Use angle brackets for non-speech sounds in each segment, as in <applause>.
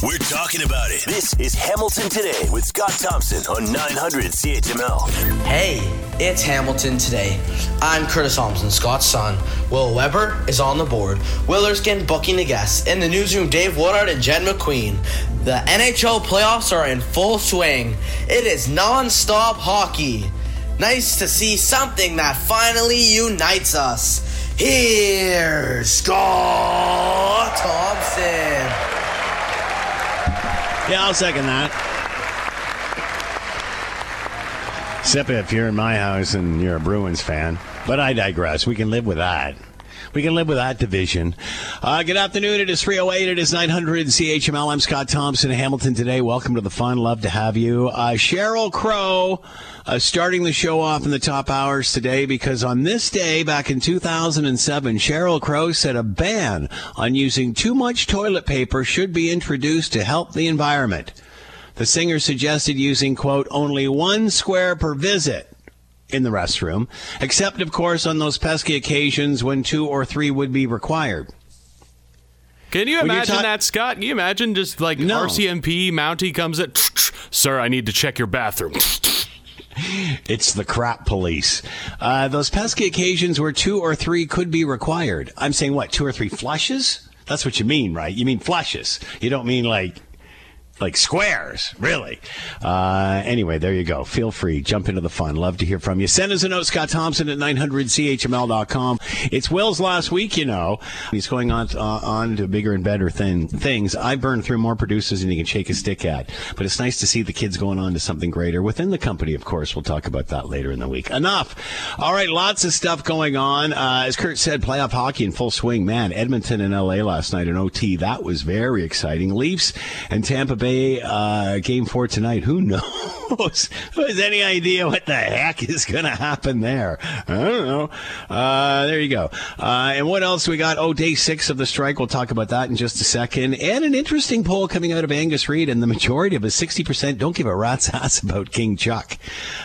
We're talking about it. This is Hamilton Today with Scott Thompson on 900 CHML. Hey, it's Hamilton Today. I'm Curtis Thompson, Scott's son. Will Weber is on the board. Willerskin booking the guests. In the newsroom, Dave Woodard and Jen McQueen. The NHL playoffs are in full swing. It is non-stop hockey. Nice to see something that finally unites us. Here's Scott Thompson. Yeah, I'll second that. Except if you're in my house and you're a Bruins fan. But I digress. We can live with that. We can live with that division. Uh, good afternoon. It is 308. It is 900 CHML. I'm Scott Thompson, Hamilton today. Welcome to the fun. Love to have you. Uh, Sheryl Crow uh, starting the show off in the top hours today because on this day back in 2007, Sheryl Crow said a ban on using too much toilet paper should be introduced to help the environment. The singer suggested using, quote, only one square per visit in the restroom, except, of course, on those pesky occasions when two or three would be required. Can you imagine ta- that, Scott? Can you imagine just like No. RCMP Mountie comes at, <tsk> sir, I need to check your bathroom. <laughs> <laughs> It's the crap police. Uh, those pesky occasions where two or three could be required. I'm saying what, two or three flushes? That's what you mean, right? You mean flushes. You don't mean like like squares, really. Uh, anyway, there you go. Feel free. Jump into the fun. Love to hear from you. Send us a note, Scott Thompson at 900CHML.com. It's Will's last week, you know. He's going on to, uh, on to bigger and better thing, things. I burned through more producers than he can shake a stick at. But it's nice to see the kids going on to something greater within the company, of course. We'll talk about that later in the week. Enough. All right, lots of stuff going on. Uh, as Kurt said, playoff hockey in full swing. Man, Edmonton and LA last night in OT. That was very exciting. Leafs and Tampa Bay uh, game four tonight. Who knows? <laughs> Who has any idea what the heck is going to happen there? I don't know. Uh, there you go. Uh, and what else we got? Oh, day six of the strike. We'll talk about that in just a second. And an interesting poll coming out of Angus Reid, and the majority of us, 60%, don't give a rat's <laughs> ass about King Chuck.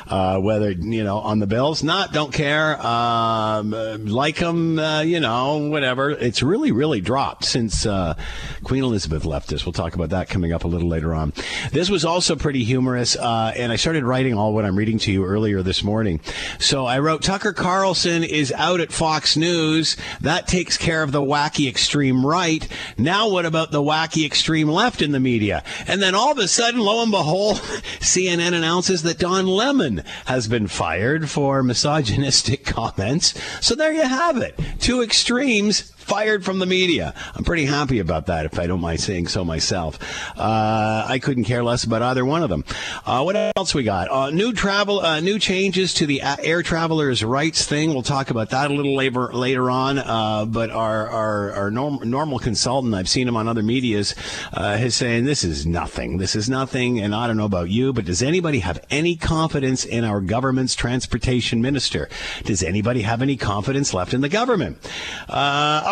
Uh, whether, you know, on the Bills, not, don't care. Um, like him, uh, you know, whatever. It's really, really dropped since uh, Queen Elizabeth left us. We'll talk about that coming up a little later on. This was also pretty humorous, uh, and I started writing all what I'm reading to you earlier this morning. So I wrote Tucker Carlson is out at Fox News. That takes care of the wacky extreme right. Now what about the wacky extreme left in the media? And then all of a sudden, lo and behold, <laughs> CNN announces that Don Lemon has been fired for misogynistic <laughs> comments. So there you have it. Two extremes fired from the media. I'm pretty happy about that, if I don't mind saying so myself. Uh, I couldn't care less about either one of them. Uh, what else we got? Uh, new travel, uh, new changes to the air travelers' rights thing. We'll talk about that a little later later on. Uh, but our our, our norm, normal consultant, I've seen him on other media's, uh, is saying this is nothing. This is nothing. And I don't know about you, but does anybody have any confidence in our government's transportation minister? Does anybody have any confidence left in the government?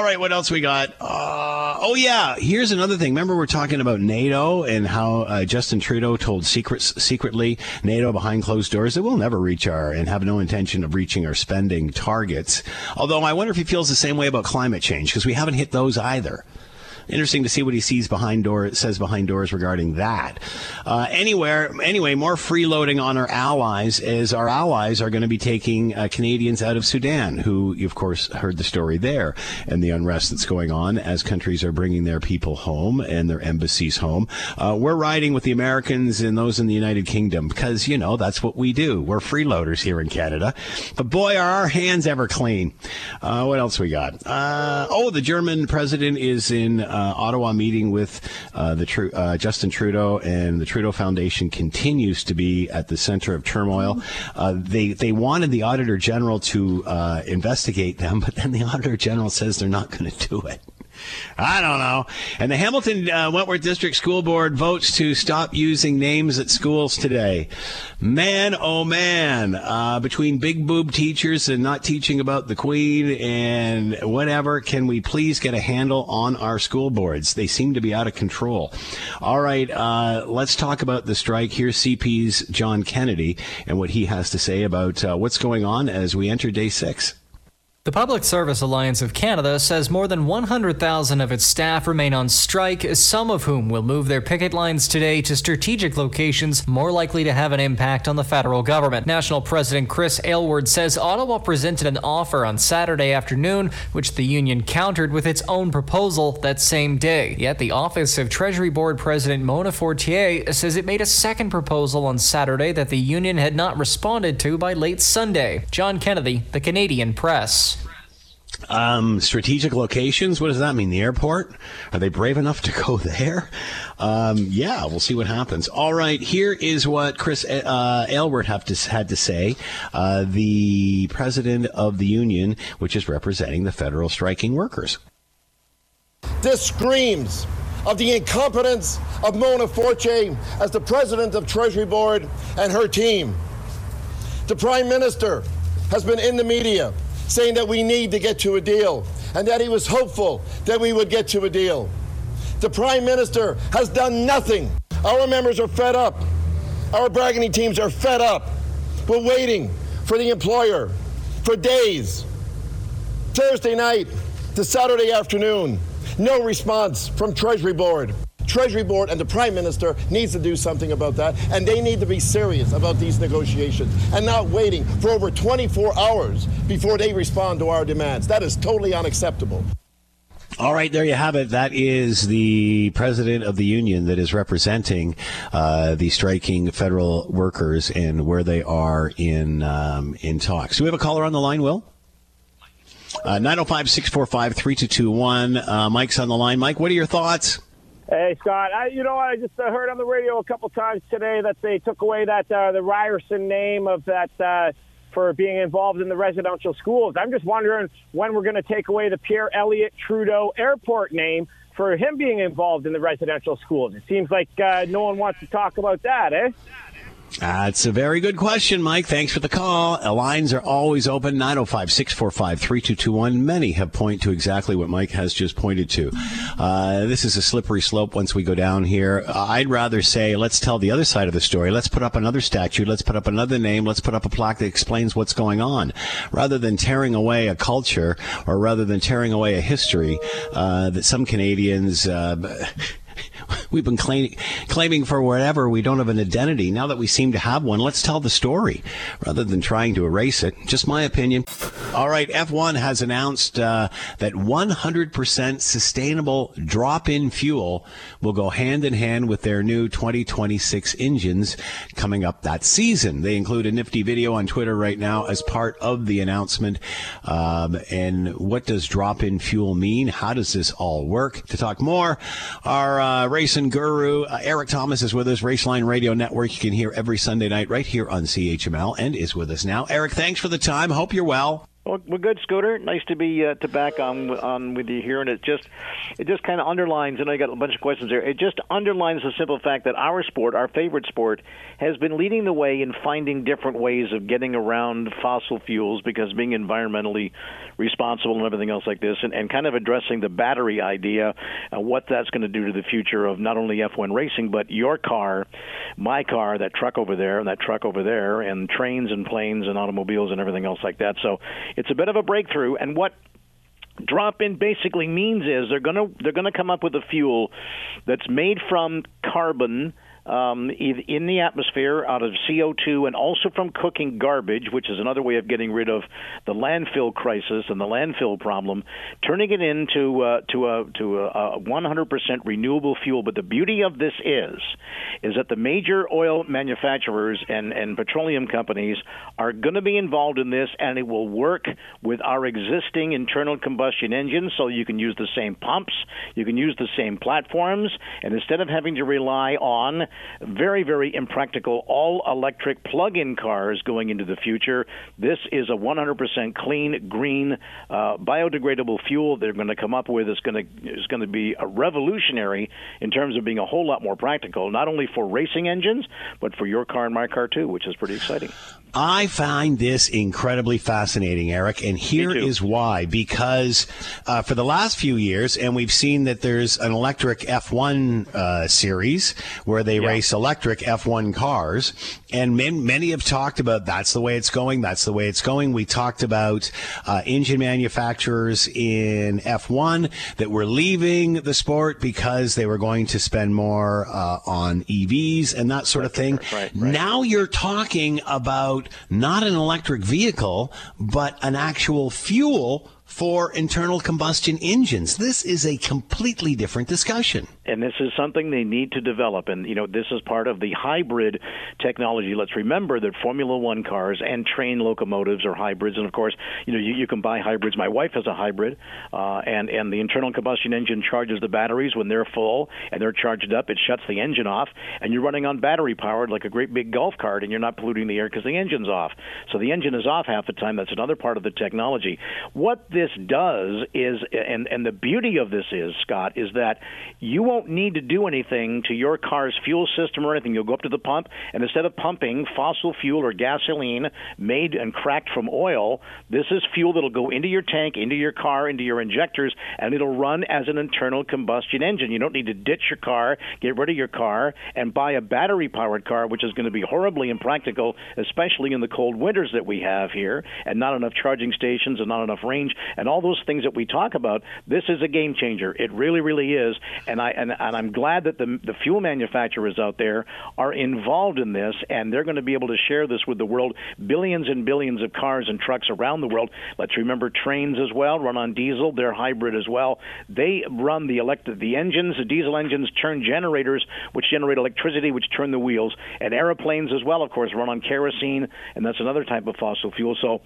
All right, what else we got? Uh, oh yeah, here's another thing. Remember we're talking about NATO and how uh, Justin Trudeau told secrets secretly NATO behind closed doors that we'll never reach our and have no intention of reaching our spending targets. Although I wonder if he feels the same way about climate change because we haven't hit those either. Interesting to see what he sees behind door says behind doors regarding that. Uh, anywhere, anyway, more freeloading on our allies as our allies are going to be taking uh, Canadians out of Sudan, who you of course heard the story there and the unrest that's going on as countries are bringing their people home and their embassies home. Uh, we're riding with the Americans and those in the United Kingdom because you know that's what we do. We're freeloaders here in Canada, but boy, are our hands ever clean. Uh, what else we got? Uh, oh, the German president is in uh, Ottawa meeting with uh, the uh, Justin Trudeau, and the Trudeau Foundation continues to be at the center of turmoil. Uh, they they wanted the Auditor General to uh, investigate them, <laughs> but then the Auditor General says they're not going to do it. I don't know. And the Hamilton uh, Wentworth District School Board votes to stop using names at schools today. Man, oh man, uh, between big boob teachers and not teaching about the Queen and whatever, can we please get a handle on our school boards? They seem to be out of control. All right, uh, let's talk about the strike. Here's CP's John Kennedy and what he has to say about uh, what's going on as we enter day six. The Public Service Alliance of Canada says more than 100,000 of its staff remain on strike, some of whom will move their picket lines today to strategic locations more likely to have an impact on the federal government. National President Chris Aylward says Ottawa presented an offer on Saturday afternoon, which the union countered with its own proposal that same day. Yet the Office of Treasury Board President Mona Fortier says it made a second proposal on Saturday that the union had not responded to by late Sunday. John Kennedy, The Canadian Press. Um, strategic locations. What does that mean? The airport? Are they brave enough to go <laughs> there? Um, yeah, we'll see what happens. All right, here is what Chris uh, Aylward to, had to say. Uh, the president of the union, which is representing the federal striking workers. This screams of the incompetence of Mona Fortier as the president of Treasury Board and her team. The prime minister has been in the media saying that we need to get to a deal and that he was hopeful that we would get to a deal. The Prime Minister has done nothing. Our members are fed up. Our bargaining teams are fed up. We're waiting for the employer for days. Thursday night to Saturday afternoon, no response from Treasury Board. Treasury Board and the Prime Minister needs to do something about that, and they need to be serious about these negotiations and not waiting for over 24 hours before they respond to our demands. That is totally unacceptable. All right, there you have it. That is the president of the union that is representing uh, the striking federal workers and where they are in um, in talks. Do we have a caller on the line, Will? Uh, 905 645 3221. Uh, Mike's on the line. Mike, what are your thoughts? Hey Scott, I, you know I just uh, heard on the radio a couple times today that they took away that uh, the Ryerson name of that uh, for being involved in the residential schools. I'm just wondering when we're going to take away the Pierre Elliott Trudeau Airport name for him being involved in the residential schools. It seems like uh, no one wants to talk about that, eh? That's a very good question, Mike. Thanks for the call. The lines are always open 905 645 3221. Many have pointed to exactly what Mike has just pointed to. Uh, this is a slippery slope once we go down here. I'd rather say, let's tell the other side of the story. Let's put up another statue. Let's put up another name. Let's put up a plaque that explains what's going on rather than tearing away a culture or rather than tearing away a history uh, that some Canadians. Uh, <laughs> we've been claim, claiming for whatever we don't have an identity. Now that we seem to have one, let's tell the story rather than trying to erase it. Just my opinion. All right, F1 has announced uh, that 100% sustainable drop-in fuel will go hand in hand with their new 2026 engines coming up that season. They include a nifty video on Twitter right now as part of the announcement. Um, and what does drop-in fuel mean? How does this all work? To talk more, our uh, racing guru uh, Erik Tomas is with us. Raceline Radio Network. You can hear every Sunday night right here on CHML, and is with us now. Erik, thanks for the time. Hope you're well. Well, we're good, Scooter. Nice to be uh, to back on on with you here, and it just it just kind of underlines. And I got a bunch of questions there. It just underlines the simple fact that our sport, our favorite sport, has been leading the way in finding different ways of getting around fossil fuels because being environmentally responsible and everything else like this, and, and kind of addressing the battery idea, uh, what that's going to do to the future of not only F1 racing but your car, my car, that truck over there, and that truck over there, and trains and planes and automobiles and everything else like that. So it's a bit of a breakthrough. And what drop in basically means is they're going to they're going to come up with a fuel that's made from carbon um, in the atmosphere out of CO2 and also from cooking garbage, which is another way of getting rid of the landfill crisis and the landfill problem, turning it into uh, to a to a, 100% renewable fuel. But the beauty of this is is that the major oil manufacturers and and petroleum companies are going to be involved in this, and it will work with our existing internal combustion engines. So you can use the same pumps, you can use the same platforms, and instead of having to rely on very, very impractical all electric plug in cars going into the future. This is a 100% clean, green, uh, biodegradable fuel they're going to come up with. It's going to, is going to be a revolutionary in terms of being a whole lot more practical, not only for racing engines, but for your car and my car too, which is pretty exciting. I find this incredibly fascinating, Erik, and here is why. Because uh, for the last few years, and we've seen that there's an electric F1 uh, series where they yeah. race electric F1 cars. And men, many have talked about that's the way it's going. That's the way it's going. We talked about uh, engine manufacturers in F1 that were leaving the sport because they were going to spend more uh, on EVs and that sort of thing. Right, right. Now you're talking about not an electric vehicle, but an actual fuel for internal combustion engines. This is a completely different discussion and this is something they need to develop. And you know, this is part of the hybrid technology. Let's remember that Formula One cars and train locomotives are hybrids, and of course, you know, you, you can buy hybrids. My wife has a hybrid, uh, and and the internal combustion engine charges the batteries when they're full and they're charged up. It shuts the engine off, and you're running on battery powered like a great big golf cart, and you're not polluting the air because the engine's off. So the engine is off half the time. That's another part of the technology. What this does is, and and the beauty of this is, Scott, is that you won't need to do anything to your car's fuel system or anything. You'll go up to the pump, and instead of pumping fossil fuel or gasoline made and cracked from oil, this is fuel that'll go into your tank, into your car, into your injectors, and it'll run as an internal combustion engine. You don't need to ditch your car, get rid of your car, and buy a battery powered car, which is going to be horribly impractical, especially in the cold winters that we have here, and not enough charging stations and not enough range, and all those things that we talk about. This is a game changer. It really, really is. And I and, and I'm glad that the the fuel manufacturers out there are involved in this, and they're going to be able to share this with the world. Billions and billions of cars and trucks around the world. Let's remember trains as well run on diesel. They're hybrid as well. They run the electric the engines. The diesel engines turn generators, which generate electricity, which turn the wheels, and airplanes as well. Of course, run on kerosene, and that's another type of fossil fuel. So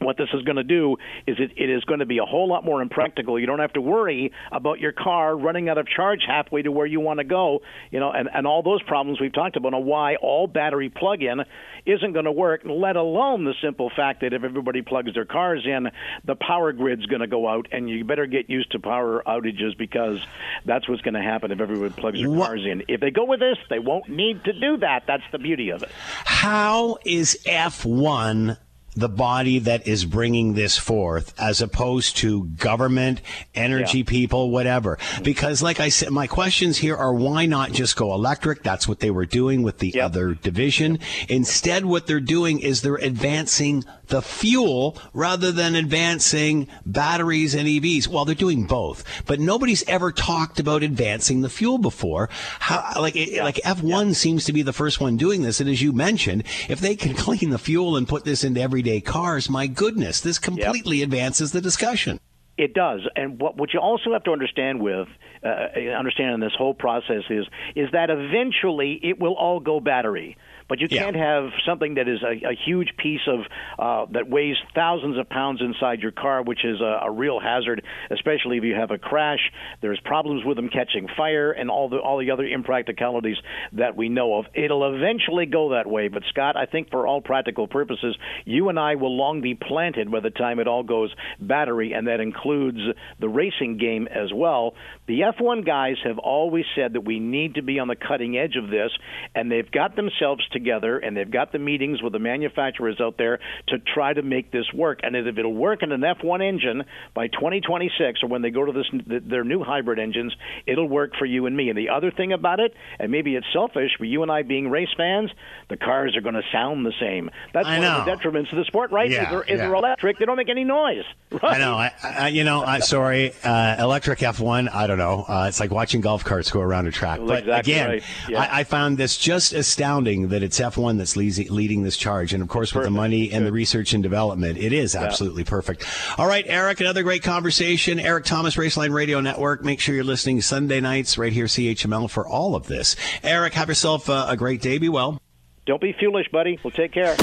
what this is going to do is it, it is going to be a whole lot more impractical. You don't have to worry about your car running out of charge halfway to where you want to go, you know, and, and all those problems we've talked about on why all battery plug-in isn't going to work, let alone the simple fact that if everybody plugs their cars in, the power grid's going to go out, and you better get used to power outages because that's what's going to happen if everybody plugs their what? cars in. If they go with this, they won't need to do that. That's the beauty of it. How is F1 the body that is bringing this forth as opposed to government, energy yeah. people, whatever. Mm. Because, like I said, my questions here are why not just go electric? That's what they were doing with the yep. other division. Instead, what they're doing is they're advancing the fuel rather than advancing batteries and EVs. Well, they're doing both, but nobody's ever talked about advancing the fuel before. How, like, yeah. like F1 yeah. seems to be the first one doing this. And as you mentioned, if they can <laughs> clean the fuel and put this into everyday cars, my goodness, this completely yep. advances the discussion. It does, and what what you also have to understand with uh, understand in this whole process is is that eventually it will all go battery. But you can't have something that is a, a huge piece of uh, that weighs thousands of pounds inside your car, which is a, a real hazard, especially if you have a crash. There's problems with them catching fire and all the all the other impracticalities that we know of. It'll eventually go that way, but Scott, I think for all practical purposes, you and I will long be planted by the time it all goes battery, and that includes the racing game as well. The F1 guys have always said that we need to be on the cutting edge of this, and they've got themselves together and they've got the meetings with the manufacturers out there to try to make this work. And if it'll work in an F1 engine by 2026 or when they go to this their new hybrid engines, it'll work for you and me. And the other thing about it, and maybe it's selfish, but you and I being race fans, the cars are going to sound the same. That's I one know. of the detriments of the sport, right? Yeah, if, they're, if yeah. they're electric, they don't make any noise. <laughs> Right? I know. I, I, you know, I, sorry, uh, electric F1. I don't know. Uh, it's like watching golf carts go around a track. Well, but exactly again, right. yeah. I, I found this just astounding that it's F1 that's leading this charge. And of course, with the money and Good. the research and development, it is absolutely yeah. perfect. All right, Erik, another great conversation. Erik Tomas, Raceline Radio Network. Make sure you're listening Sunday nights right here, CHML, for all of this. Erik, have yourself a, a great day. Be well. Don't be foolish, buddy. We'll take care.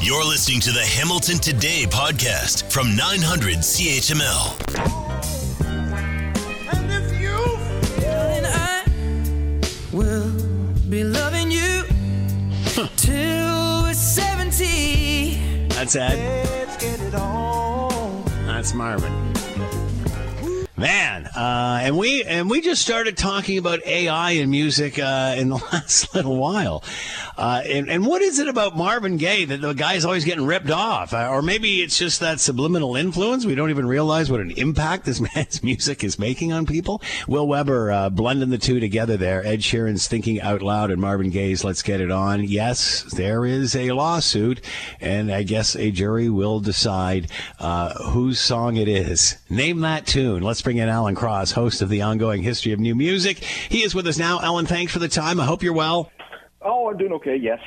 You're listening to the Hamilton Today podcast from 900 CHML. Be loving you till we're 70. That's Ed. That's Marvin. Man, uh, and we and we just started talking about AI and music uh, in the <laughs> last little while. Uh, and, and what is it about Marvin Gaye that the guy's always getting ripped off? Uh, or maybe it's just that subliminal influence. We don't even realize what an impact this <laughs> man's music is making on people. Will Weber uh, blending the two together there. Ed Sheeran's Thinking Out Loud and Marvin Gaye's Let's Get It On. Yes, there is a lawsuit, and I guess a jury will decide uh, whose song it is. Name that tune. Let's bring in Alan Cross, host of the ongoing history of new music. He is with us now. Alan, thanks for the time. I hope you're well. Oh, I'm doing okay. Yes.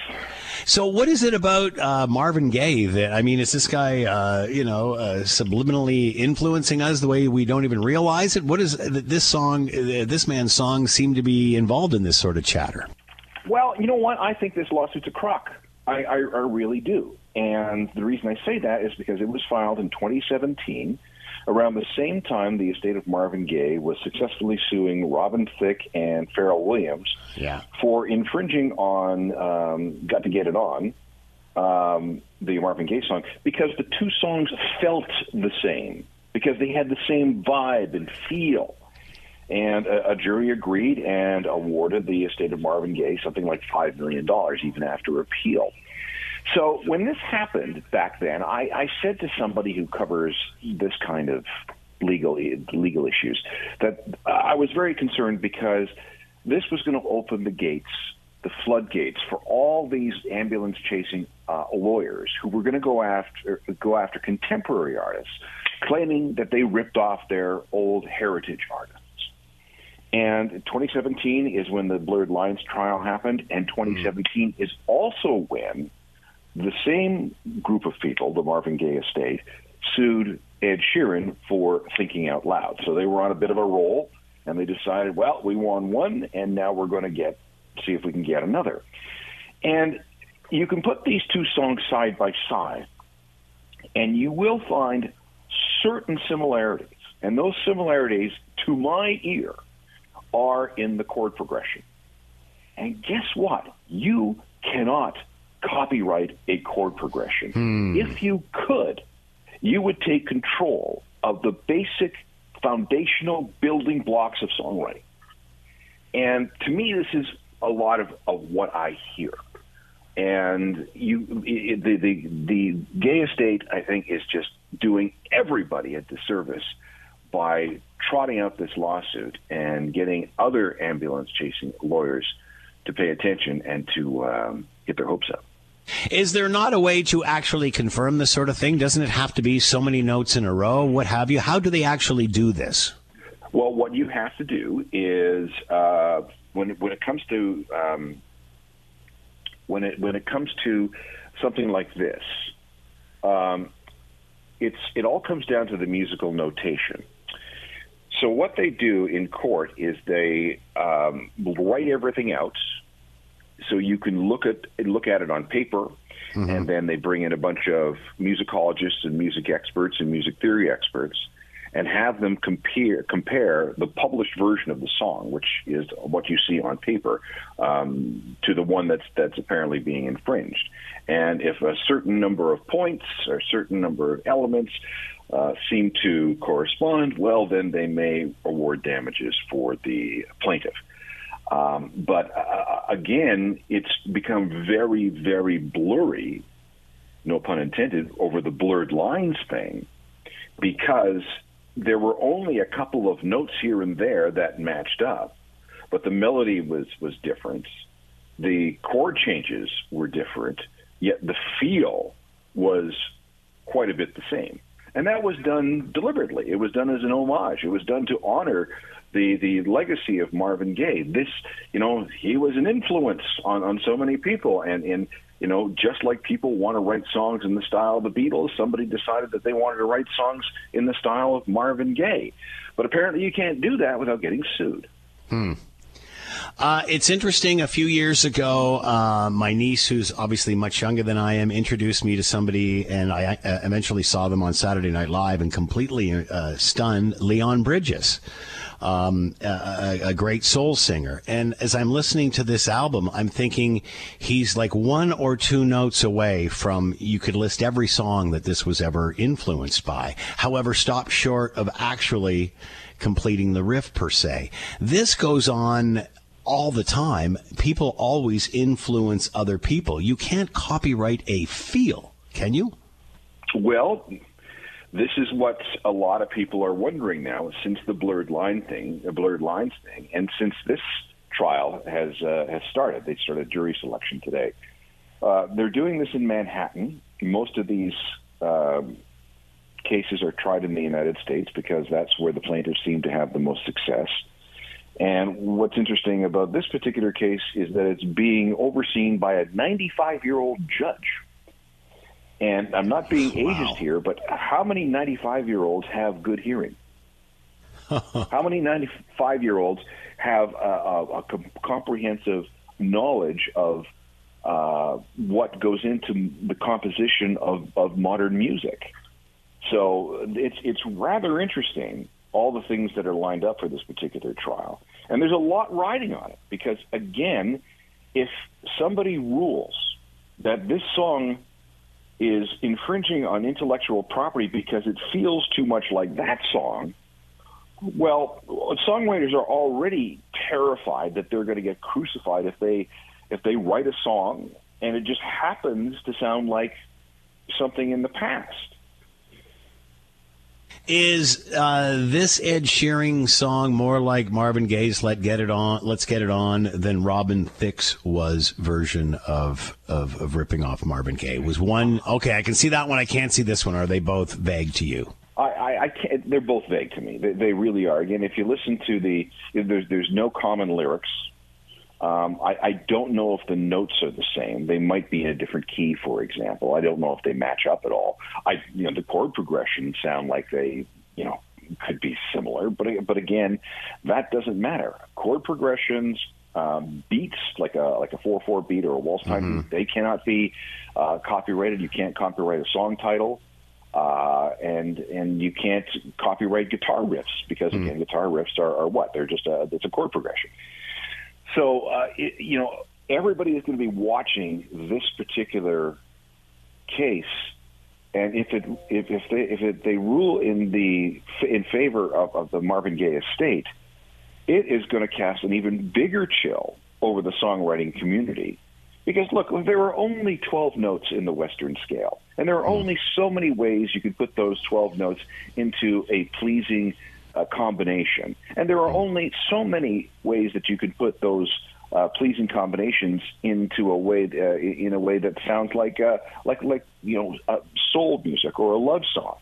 So, what is it about uh, Marvin Gaye that I mean? Is this guy, uh, you know, uh, subliminally influencing us the way we don't even realize it? What is this song? Uh, this man's song seem to be involved in this sort of chatter. Well, you know what? I think this lawsuit's a crock. I, I, I really do. And the reason I say that is because it was filed in 2017 Around the same time, the estate of Marvin Gaye was successfully suing Robin Thicke and Pharrell Williams yeah. for infringing on um, "Got to Get It On," um, the Marvin Gaye song, because the two songs felt the same, because they had the same vibe and feel. And a, a jury agreed and awarded the estate of Marvin Gaye something like $5 million, even after appeal. So when this happened back then, I, I said to somebody who covers this kind of legal legal issues that I was very concerned because this was going to open the gates, the floodgates for all these ambulance chasing uh, lawyers who were going to go after go after contemporary artists, claiming that they ripped off their old heritage artists. And 2017 is when the Blurred Lines trial happened, and 2017 is also when the same group of people, the Marvin Gaye estate, sued Ed Sheeran for thinking out loud. So they were on a bit of a roll, and they decided, well, we won one, and now we're going to get see if we can get another. And you can put these two songs side by side, and you will find certain similarities. And those similarities, to my ear, are in the chord progression. And guess what? You cannot copyright a chord progression. Hmm. If you could, you would take control of the basic foundational building blocks of songwriting. And to me, this is a lot of, of what I hear. And you, the, the the Gaye estate, I think, is just doing everybody a disservice by trotting out this lawsuit and getting other ambulance chasing lawyers to pay attention and to um, get their hopes up. Is there not a way to actually confirm this sort of thing? Doesn't it have to be so many notes in a row? What have you? How do they actually do this? Well, what you have to do is uh, when when it comes to um, when it when it comes to something like this, um, it's it all comes down to the musical notation. So what they do in court is they um, write everything out so you can look at look at it on paper, mm-hmm. and then they bring in a bunch of musicologists and music experts and music theory experts, and have them compare compare the published version of the song, which is what you see on paper, um, to the one that's that's apparently being infringed. And if a certain number of points or a certain number of elements uh, seem to correspond, well, then they may award damages for the plaintiff. Um, but uh, again, it's become very, very blurry, no pun intended, over the blurred lines thing, because there were only a couple of notes here and there that matched up, but the melody was was different, the chord changes were different, yet the feel was quite a bit the same. And that was done deliberately. It was done as an homage. It was done to honor the the legacy of Marvin Gaye. This, you know, he was an influence on on so many people, and in you know, just like people want to write songs in the style of the Beatles, somebody decided that they wanted to write songs in the style of Marvin Gaye. But apparently, you can't do that without getting sued. Hmm. Uh, it's interesting. A few years ago, uh, my niece, who's obviously much younger than I am, introduced me to somebody, and I uh, eventually saw them on Saturday Night Live and completely uh, stunned Leon Bridges um, a, a, great soul singer. And as I'm listening to this album, I'm thinking he's like one or two notes away from you could list every song that this was ever influenced by. However, stop short of actually completing the riff per se. This goes on all the time. People always influence other people. You can't copyright a feel, can you? Well, this is what a lot of people are wondering now since the blurred line thing, the blurred lines thing, and since this trial has uh, has started. They started jury selection today. Uh, they're doing this in Manhattan. Most of these um, cases are tried in the United States because that's where the plaintiffs seem to have the most success. And what's interesting about this particular case is that it's being overseen by a 95 year old judge. And I'm not being wow. ageist here, but how many 95 year olds have good hearing? <laughs> how many 95 year olds have a, a, a comprehensive knowledge of uh, what goes into the composition of, of modern music? So it's it's rather interesting all the things that are lined up for this particular trial, and there's a lot riding on it because again, if somebody rules that this song is infringing on intellectual property because it feels too much like that song, well, songwriters are already terrified that they're going to get crucified if they if they write a song and it just happens to sound like something in the past. Is uh, this Ed Sheeran song more like Marvin Gaye's "Let Get It On"? Let's get it on than Robin Thicke's was version of, of of ripping off Marvin Gaye. Was one okay? I can see that one. I can't see this one. Are they both vague to you? I, I, I can't. They're both vague to me. They, they really are. Again, if you listen to the, there's there's no common lyrics. Um, I, I don't know if the notes are the same. They might be in a different key, for example. I don't know if they match up at all. I, you know, the chord progressions sound like they, you know, could be similar, but but again, that doesn't matter. Chord progressions, um, beats like a like a four four beat or a waltz time mm-hmm. beat, they cannot be uh, copyrighted. You can't copyright a song title. Uh, and and you can't copyright guitar riffs because again, mm. guitar riffs are, are what they're just a it's a chord progression. So uh, it, you know everybody is going to be watching this particular case, and if it if, if they if it, they rule in the in favor of, of the Marvin Gaye estate, it is going to cast an even bigger chill over the songwriting community. Because look, there are only 12 notes in the Western scale, and there are hmm. only so many ways you can put those 12 notes into a pleasing uh, combination, and there are only so many ways that you can put those uh, pleasing combinations into a way uh, in a way that sounds like uh, like like you know uh, soul music or a love song.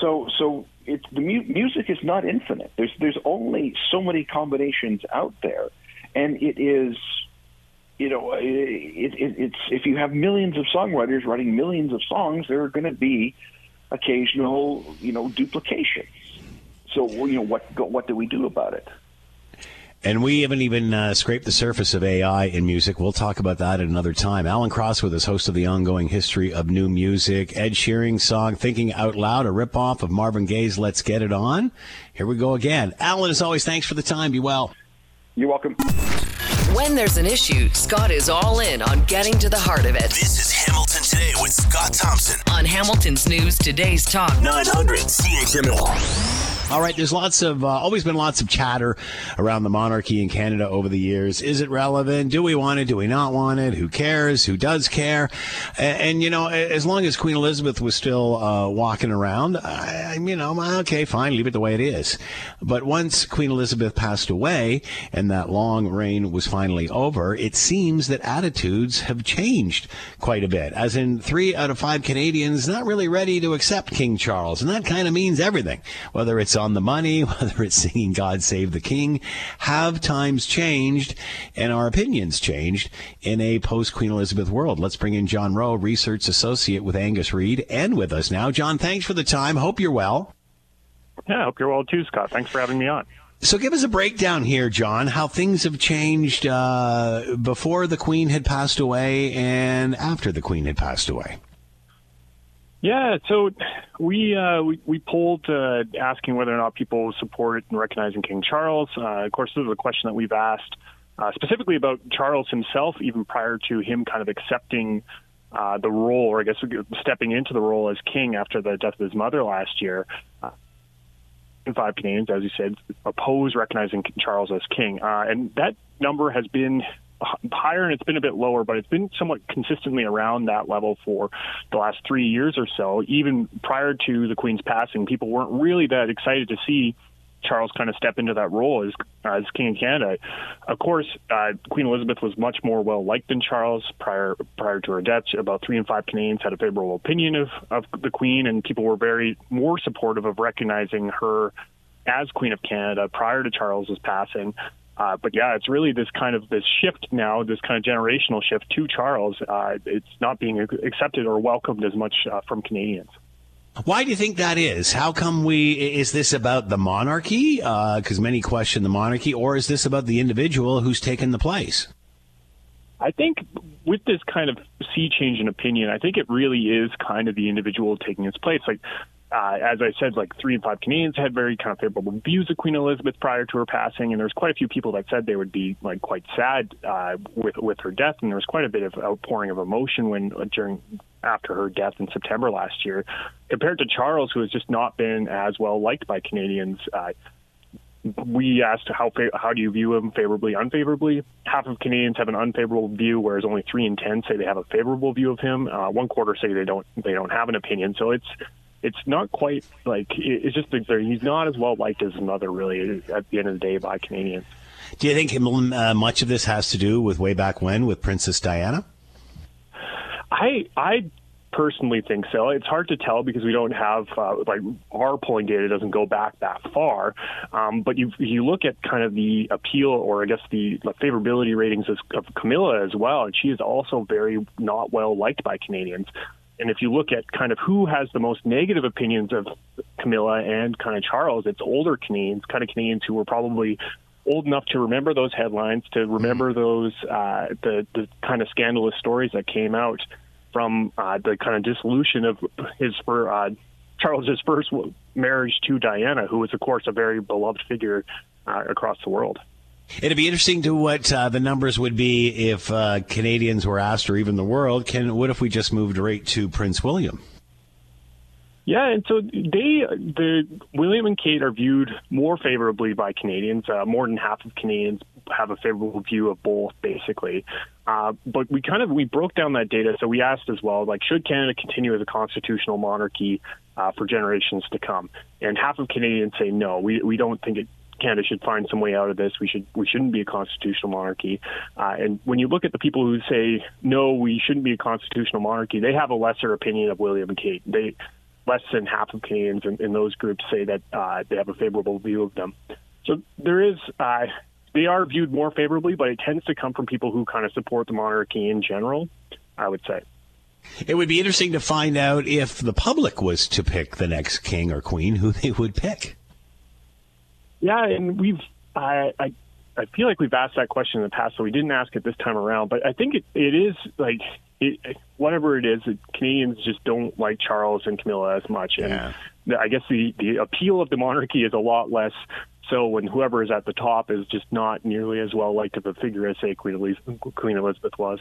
So so it's the mu- music is not infinite. There's there's only so many combinations out there, and it is you know, it, it, it's if you have millions of songwriters writing millions of songs, there are going to be occasional, you know, duplication. So, you know, what what do we do about it? And we haven't even uh, scraped the surface of AI in music. We'll talk about that at another time. Alan Cross with is host of the ongoing history of new music. Ed Sheeran's song "Thinking Out Loud," a ripoff of Marvin Gaye's "Let's Get It On." Here we go again. Alan, as always, thanks for the time. Be well. You're welcome. When there's an issue, Scott is all in on getting to the heart of it. This is Hamilton Today with Scott Thompson on Hamilton's News Today's Talk 900 CHML. All right, there's lots of uh, always been lots of chatter around the monarchy in Canada over the years. Is it relevant? Do we want it? Do we not want it? Who cares? Who does care? And, and you know, as long as Queen Elizabeth was still uh, walking around, I, you know, okay, fine, leave it the way it is. But once Queen Elizabeth passed away and that long reign was finally over, it seems that attitudes have changed quite a bit. As in, three out of five Canadians not really ready to accept King Charles, and that kind of means everything, whether it's on the money, <laughs> whether it's singing God Save the King, have times changed and our opinions changed in a post Queen Elizabeth world. Let's bring in Jon Roe, research associate with Angus Reid, and with us now. Jon, thanks for the time. Hope you're well. Yeah, I hope you're well too, Scott. Thanks for having me on. So, give us a breakdown here, Jon, how things have changed uh, before the Queen had passed away and after the Queen had passed away. Yeah, so we uh, we, we polled uh, asking whether or not people support and recognizing King Charles. Uh, of course, this is a question that we've asked uh, specifically about Charles himself, even prior to him kind of accepting uh, the role, or I guess stepping into the role as king after the death of his mother last year. Uh, in five Canadians, as you said, oppose recognizing Charles as king, and that number has been higher and it's been a bit lower, but it's been somewhat consistently around that level for the last three years or so. Even prior to the Queen's passing, people weren't really that excited to see Charles kind of step into that role as as King of Canada. Of course, uh, Queen Elizabeth was much more well liked than Charles prior prior to her death. About three in five Canadians had a favorable opinion of of the Queen, and people were very more supportive of recognizing her as Queen of Canada prior to Charles's passing. Uh, but yeah, it's really this kind of this shift now, this kind of generational shift to Charles. Uh, it's not being accepted or welcomed as much uh, from Canadians. Why do you think that is? How come we? Is this about the monarchy? Because uh, many question the monarchy, or is this about the individual who's taken the place? I think with this kind of sea change in opinion, I think it really is kind of the individual taking its place. Like uh, as I said, like three and five Canadians had very kind of favorable views of Queen Elizabeth prior to her passing, and there was quite a few people that said they would be like quite sad uh, with with her death, and there was quite a bit of outpouring of emotion when uh, during after her death in September last year, compared to Charles, who has just not been as well liked by Canadians. Uh, we asked how how do you view him favorably, unfavorably. Half of Canadians have an unfavorable view, whereas only three in ten say they have a favorable view of him. Uh, one quarter say they don't they don't have an opinion. So it's it's not quite like it's just he's not as well liked as his mother really at the end of the day by Canadians. Do you think uh, much of this has to do with way back when with Princess Diana? I I personally think so. It's hard to tell because we don't have uh, like our polling data doesn't go back that far. Um, but you you look at kind of the appeal or I guess the, the favorability ratings of, of Camilla as well, and she is also very not well liked by Canadians. And if you look at kind of who has the most negative opinions of Camilla and kind of Charles, it's older Canadians, kind of Canadians who were probably old enough to remember those headlines, to remember mm-hmm. those uh, the the kind of scandalous stories that came out from uh, the kind of dissolution of his for uh, Charles's first marriage to Diana, who was of course a very beloved figure uh, across the world. It'd be interesting to what uh, the numbers would be if uh, Canadians were asked, or even the world. Can what if we just moved right to Prince William? Yeah, and so they, the William and Kate are viewed more favorably by Canadians. Uh, more than half of Canadians have a favorable view of both, basically. Uh, but we kind of we broke down that data, so we asked as well, like, should Canada continue as a constitutional monarchy uh, for generations to come? And half of Canadians say no. We we don't think it Canada should find some way out of this. We should we shouldn't be a constitutional monarchy. Uh, and when you look at the people who say no, we shouldn't be a constitutional monarchy, they have a lesser opinion of William and Kate. They less than half of Canadians in, in those groups say that uh, they have a favorable view of them. So there is. Uh, they are viewed more favorably, but it tends to come from people who kind of support the monarchy in general. I would say. It would be interesting to find out if the public was to pick the next king or queen, who they would pick. Yeah, and we've I, I I feel like we've asked that question in the past, so we didn't ask it this time around. But I think it, it is like it, whatever it is, Canadians just don't like Charles and Camilla as much, and yeah. I guess the the appeal of the monarchy is a lot less. So when whoever is at the top is just not nearly as well liked of a figure as say Queen Elizabeth, Queen Elizabeth was.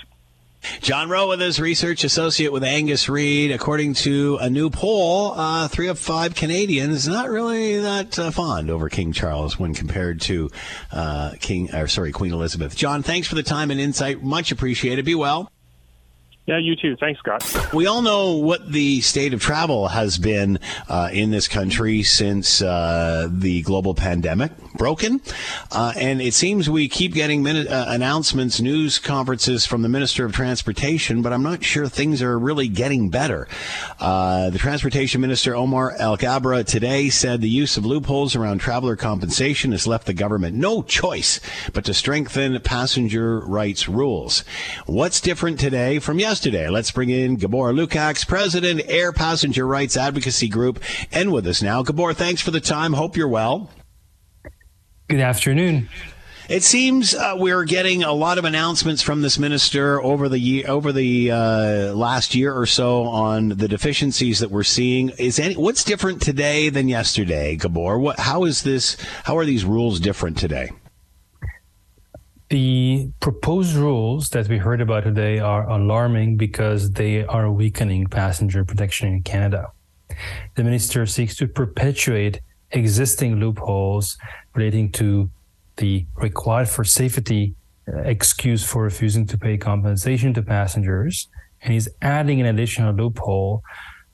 Jon Roe with his research associate with Angus Reid. According to a new poll, uh, three of five Canadians not really that uh, fond over King Charles when compared to uh, King, or sorry, Queen Elizabeth. Jon, thanks for the time and insight. Much appreciated. Be well. Yeah, you too. Thanks, Scott. We all know what the state of travel has been uh, in this country since uh, the global pandemic broken. Uh, and it seems we keep getting minute, uh, announcements, news conferences from the Minister of Transportation, but I'm not sure things are really getting better. Uh, the Transportation Minister, Omar Alghabra, today said the use of loopholes around traveler compensation has left the government no choice but to strengthen passenger rights rules. What's different today from yesterday? Yesterday. Let's bring in Gabor Lukacs, President, Air Passenger Rights Advocacy Group, and with us now. Gabor, thanks for the time. Hope you're well. Good afternoon. It seems uh, we're getting a lot of announcements from this minister over the year, over the uh, last year or so on the deficiencies that we're seeing. Is any what's different today than yesterday, Gabor? What how is this? How are these rules different today? The proposed rules that we heard about today are alarming because they are weakening passenger protection in Canada. The minister seeks to perpetuate existing loopholes relating to the required for safety uh, excuse for refusing to pay compensation to passengers. And he's adding an additional loophole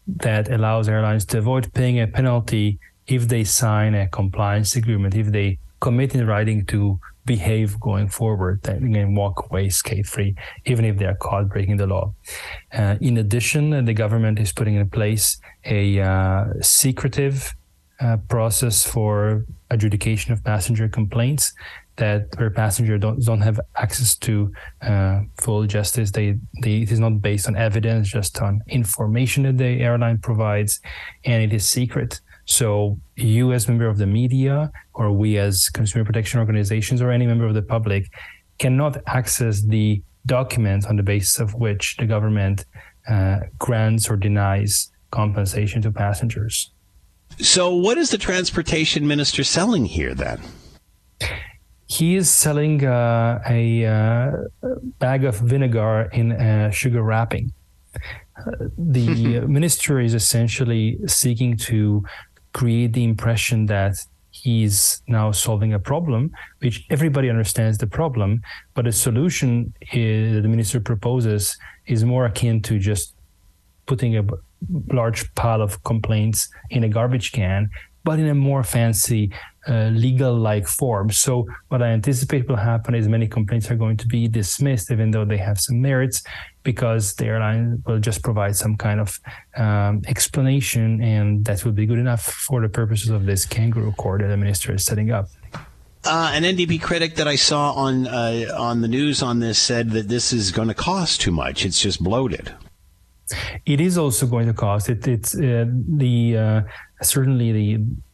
that allows airlines to avoid paying a penalty if they sign a compliance agreement, if they commit in writing to behave going forward, can walk away scot free, even if they are caught breaking the law. Uh, in addition, the government is putting in place a uh, secretive uh, process for adjudication of passenger complaints that where passengers don't, don't have access to uh, full justice. They, they, it is not based on evidence, just on information that the airline provides, and it is secret. So you as member of the media, or we as consumer protection organizations, or any member of the public, cannot access the documents on the basis of which the government uh, grants or denies compensation to passengers. So, what is the transportation minister selling here then? He is selling uh, a uh, bag of vinegar in uh, sugar wrapping. Uh, the <laughs> minister is essentially seeking to create the impression that he's now solving a problem, which everybody understands the problem, but the solution is, the minister proposes is more akin to just putting a large pile of complaints in a garbage can, but in a more fancy uh, legal like form. So, what I anticipate will happen is many complaints are going to be dismissed, even though they have some merits, because the airline will just provide some kind of um, explanation, and that will be good enough for the purposes of this kangaroo court that the minister is setting up. Uh, an NDP critic that I saw on uh, on the news on this said that this is going to cost too much. It's just bloated. It is also going to cost. It, it's uh, the uh, certainly the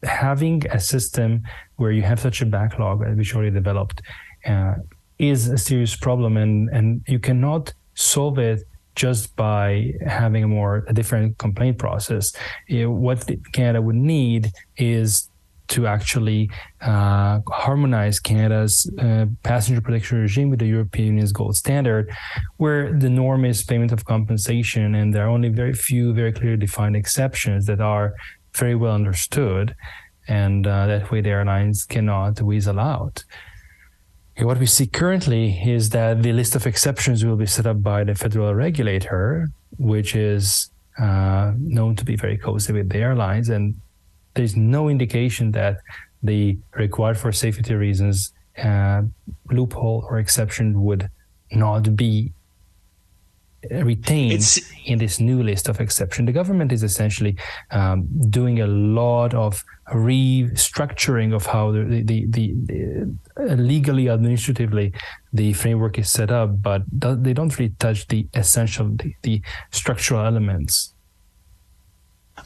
having a system where you have such a backlog we already developed uh, is a serious problem, and and you cannot solve it just by having a more a different complaint process. what Canada would need is to actually uh, harmonize Canada's uh, passenger protection regime with the European Union's gold standard, where the norm is payment of compensation, and there are only very few, very clearly defined exceptions that are very well understood, and uh, that way the airlines cannot weasel out. What we see currently is that the list of exceptions will be set up by the federal regulator, which is uh, known to be very cozy with the airlines, and there's no indication that the required for safety reasons uh, loophole or exception would not be retained it's, in this new list of exception. The government is essentially um, doing a lot of restructuring of how the, the, the, the uh, legally, administratively, the framework is set up, but they don't really touch the essential, the, the structural elements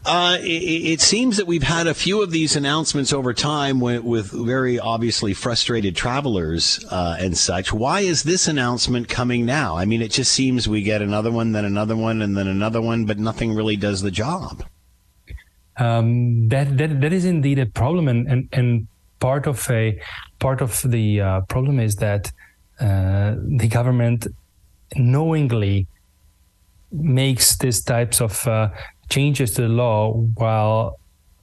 uh, it, it, seems that we've had a few of these announcements over time with, with very obviously frustrated travelers uh, and such. Why is this announcement coming now? I mean, it just seems we get another one, then another one, and then another one, but nothing really does the job. Um, that, that that is indeed a problem, and, and, and part of a part of the uh, problem is that uh, the government knowingly makes these types of uh, changes to the law while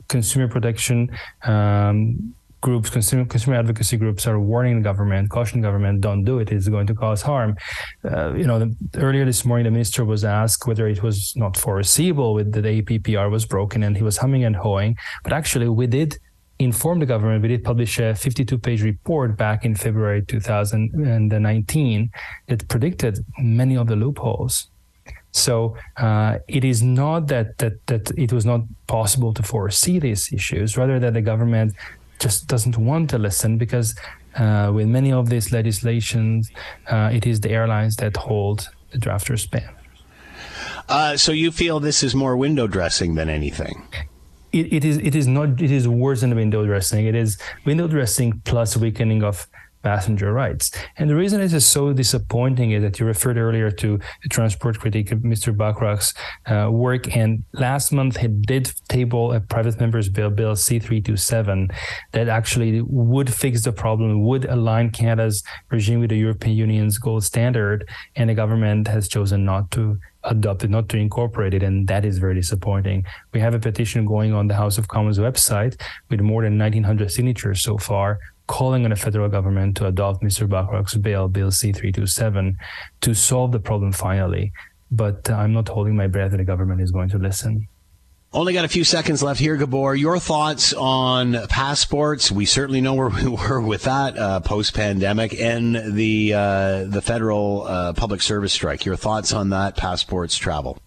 consumer protection um, groups, consumer consumer advocacy groups are warning the government, cautioning the government, don't do it. It's going to cause harm. Uh, you know, the, earlier this morning, the minister was asked whether it was not foreseeable with that the APPR was broken, and he was humming and hawing. But actually, we did inform the government. We did publish a 52-page report back in February 2019 that predicted many of the loopholes. So uh, it is not that, that that it was not possible to foresee these issues, rather that the government just doesn't want to listen because uh, with many of these legislations, uh, it is the airlines that hold the drafter's pen. Uh, so you feel this is more window dressing than anything? It, it is. It is not. It is worse than window dressing. It is window dressing plus weakening of passenger rights. And the reason it is so disappointing is that you referred earlier to the transport critic, Mr. Bachrach's uh, work. And last month, he did table a private member's bill, Bill C327, that actually would fix the problem, would align Canada's regime with the European Union's gold standard. And the government has chosen not to adopt it, not to incorporate it, and that is very disappointing. We have a petition going on the House of Commons website with more than 1,900 signatures so far, calling on the federal government to adopt Mr. Bachrach's bill, Bill C327, to solve the problem finally. But I'm not holding my breath that the government is going to listen. Only got a few seconds left here, Gabor. Your thoughts on passports? We certainly know where we <laughs> were with that uh, post-pandemic, and the uh, the federal uh, public service strike. Your thoughts on that? Passports travel.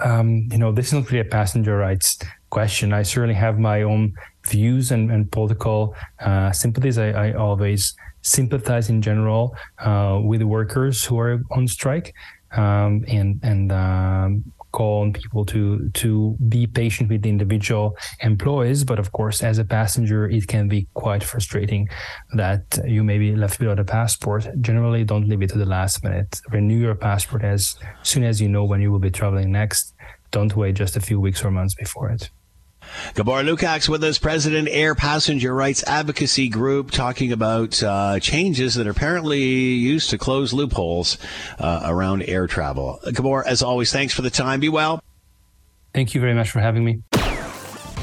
Um, you know, this is not really a passenger rights question. I certainly have my own views and, and political uh, sympathies. I, I, always sympathize in general uh, with workers who are on strike. Um, and and um, call on people to to be patient with the individual employees but of course as a passenger it can be quite frustrating that you may be left without a passport generally don't leave it to the last minute renew your passport as soon as you know when you will be traveling next don't wait just a few weeks or months before it Gabor Lukacs with us, President Air Passenger Rights Advocacy Group, talking about uh, changes that are apparently used to close loopholes uh, around air travel. Gabor, as always, thanks for the time. Be well. Thank you very much for having me.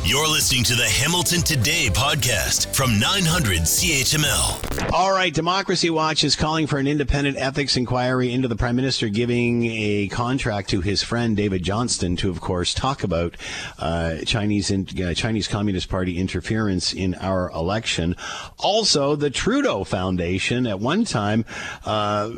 You're listening to the Hamilton Today podcast from 900 CHML. All right, Democracy Watch is calling for an independent ethics inquiry into the Prime Minister giving a contract to his friend David Johnston to, of course, talk about uh, Chinese in, uh, Chinese Communist Party interference in our election. Also, the Trudeau Foundation, at one time, uh,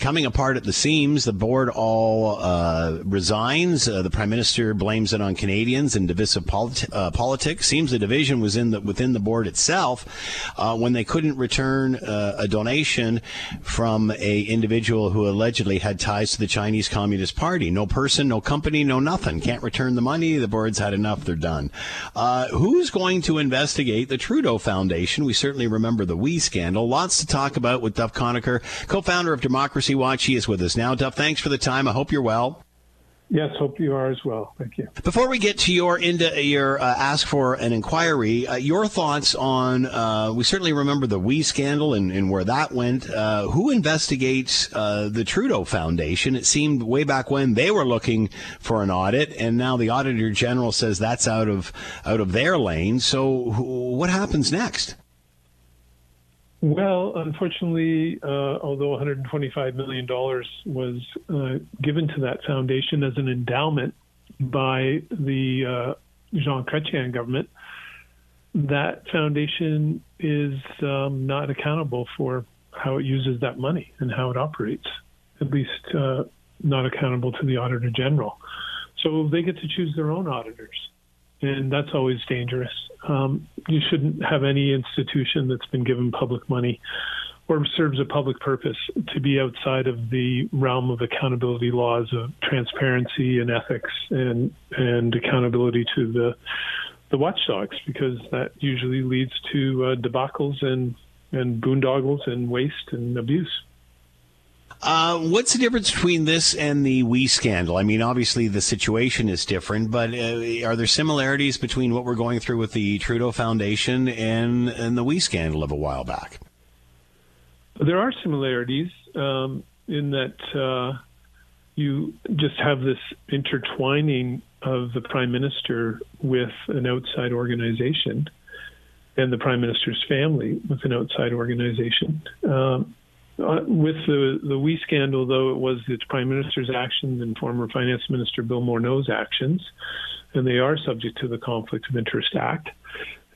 coming apart at the seams. The board all uh, resigns. Uh, the Prime Minister blames it on Canadians and divisive politics uh, politics. Seems the division was in the within the board itself uh, when they couldn't return uh, a donation from a individual who allegedly had ties to the Chinese Communist Party. No person, no company, no nothing. Can't return the money. The board's had enough. They're done. Uh, who's going to investigate the Trudeau Foundation? We certainly remember the WE scandal. Lots to talk about with Duff Conacher, co-founder of Democracy Watch. He is with us now. Duff, thanks for the time. I hope you're well. Yes, hope you are as well. Thank you. Before we get to your into your uh, ask for an inquiry, uh, your thoughts on uh, we certainly remember the WE scandal and, and where that went. Uh, who investigates uh, the Trudeau Foundation? It seemed way back when they were looking for an audit, and now the Auditor General says that's out of out of their lane. So, wh- what happens next? Well, unfortunately, uh, although $125 million was uh, given to that foundation as an endowment by the uh, Jean Chrétien government, that foundation is um, not accountable for how it uses that money and how it operates, at least uh, not accountable to the Auditor General. So they get to choose their own auditors and that's always dangerous. Um, you shouldn't have any institution that's been given public money or serves a public purpose to be outside of the realm of accountability laws of transparency and ethics and and accountability to the the watchdogs because that usually leads to uh, debacles and and boondoggles and waste and abuse. Uh, what's the difference between this and the WE scandal? I mean, obviously the situation is different, but uh, are there similarities between what we're going through with the Trudeau Foundation and, and the WE scandal of a while back? There are similarities um, in that uh, you just have this intertwining of the prime minister with an outside organization and the prime minister's family with an outside organization. Um, uh, with the the WE scandal, though, it was the Prime Minister's actions and former Finance Minister Bill Morneau's actions, and they are subject to the Conflict of Interest Act.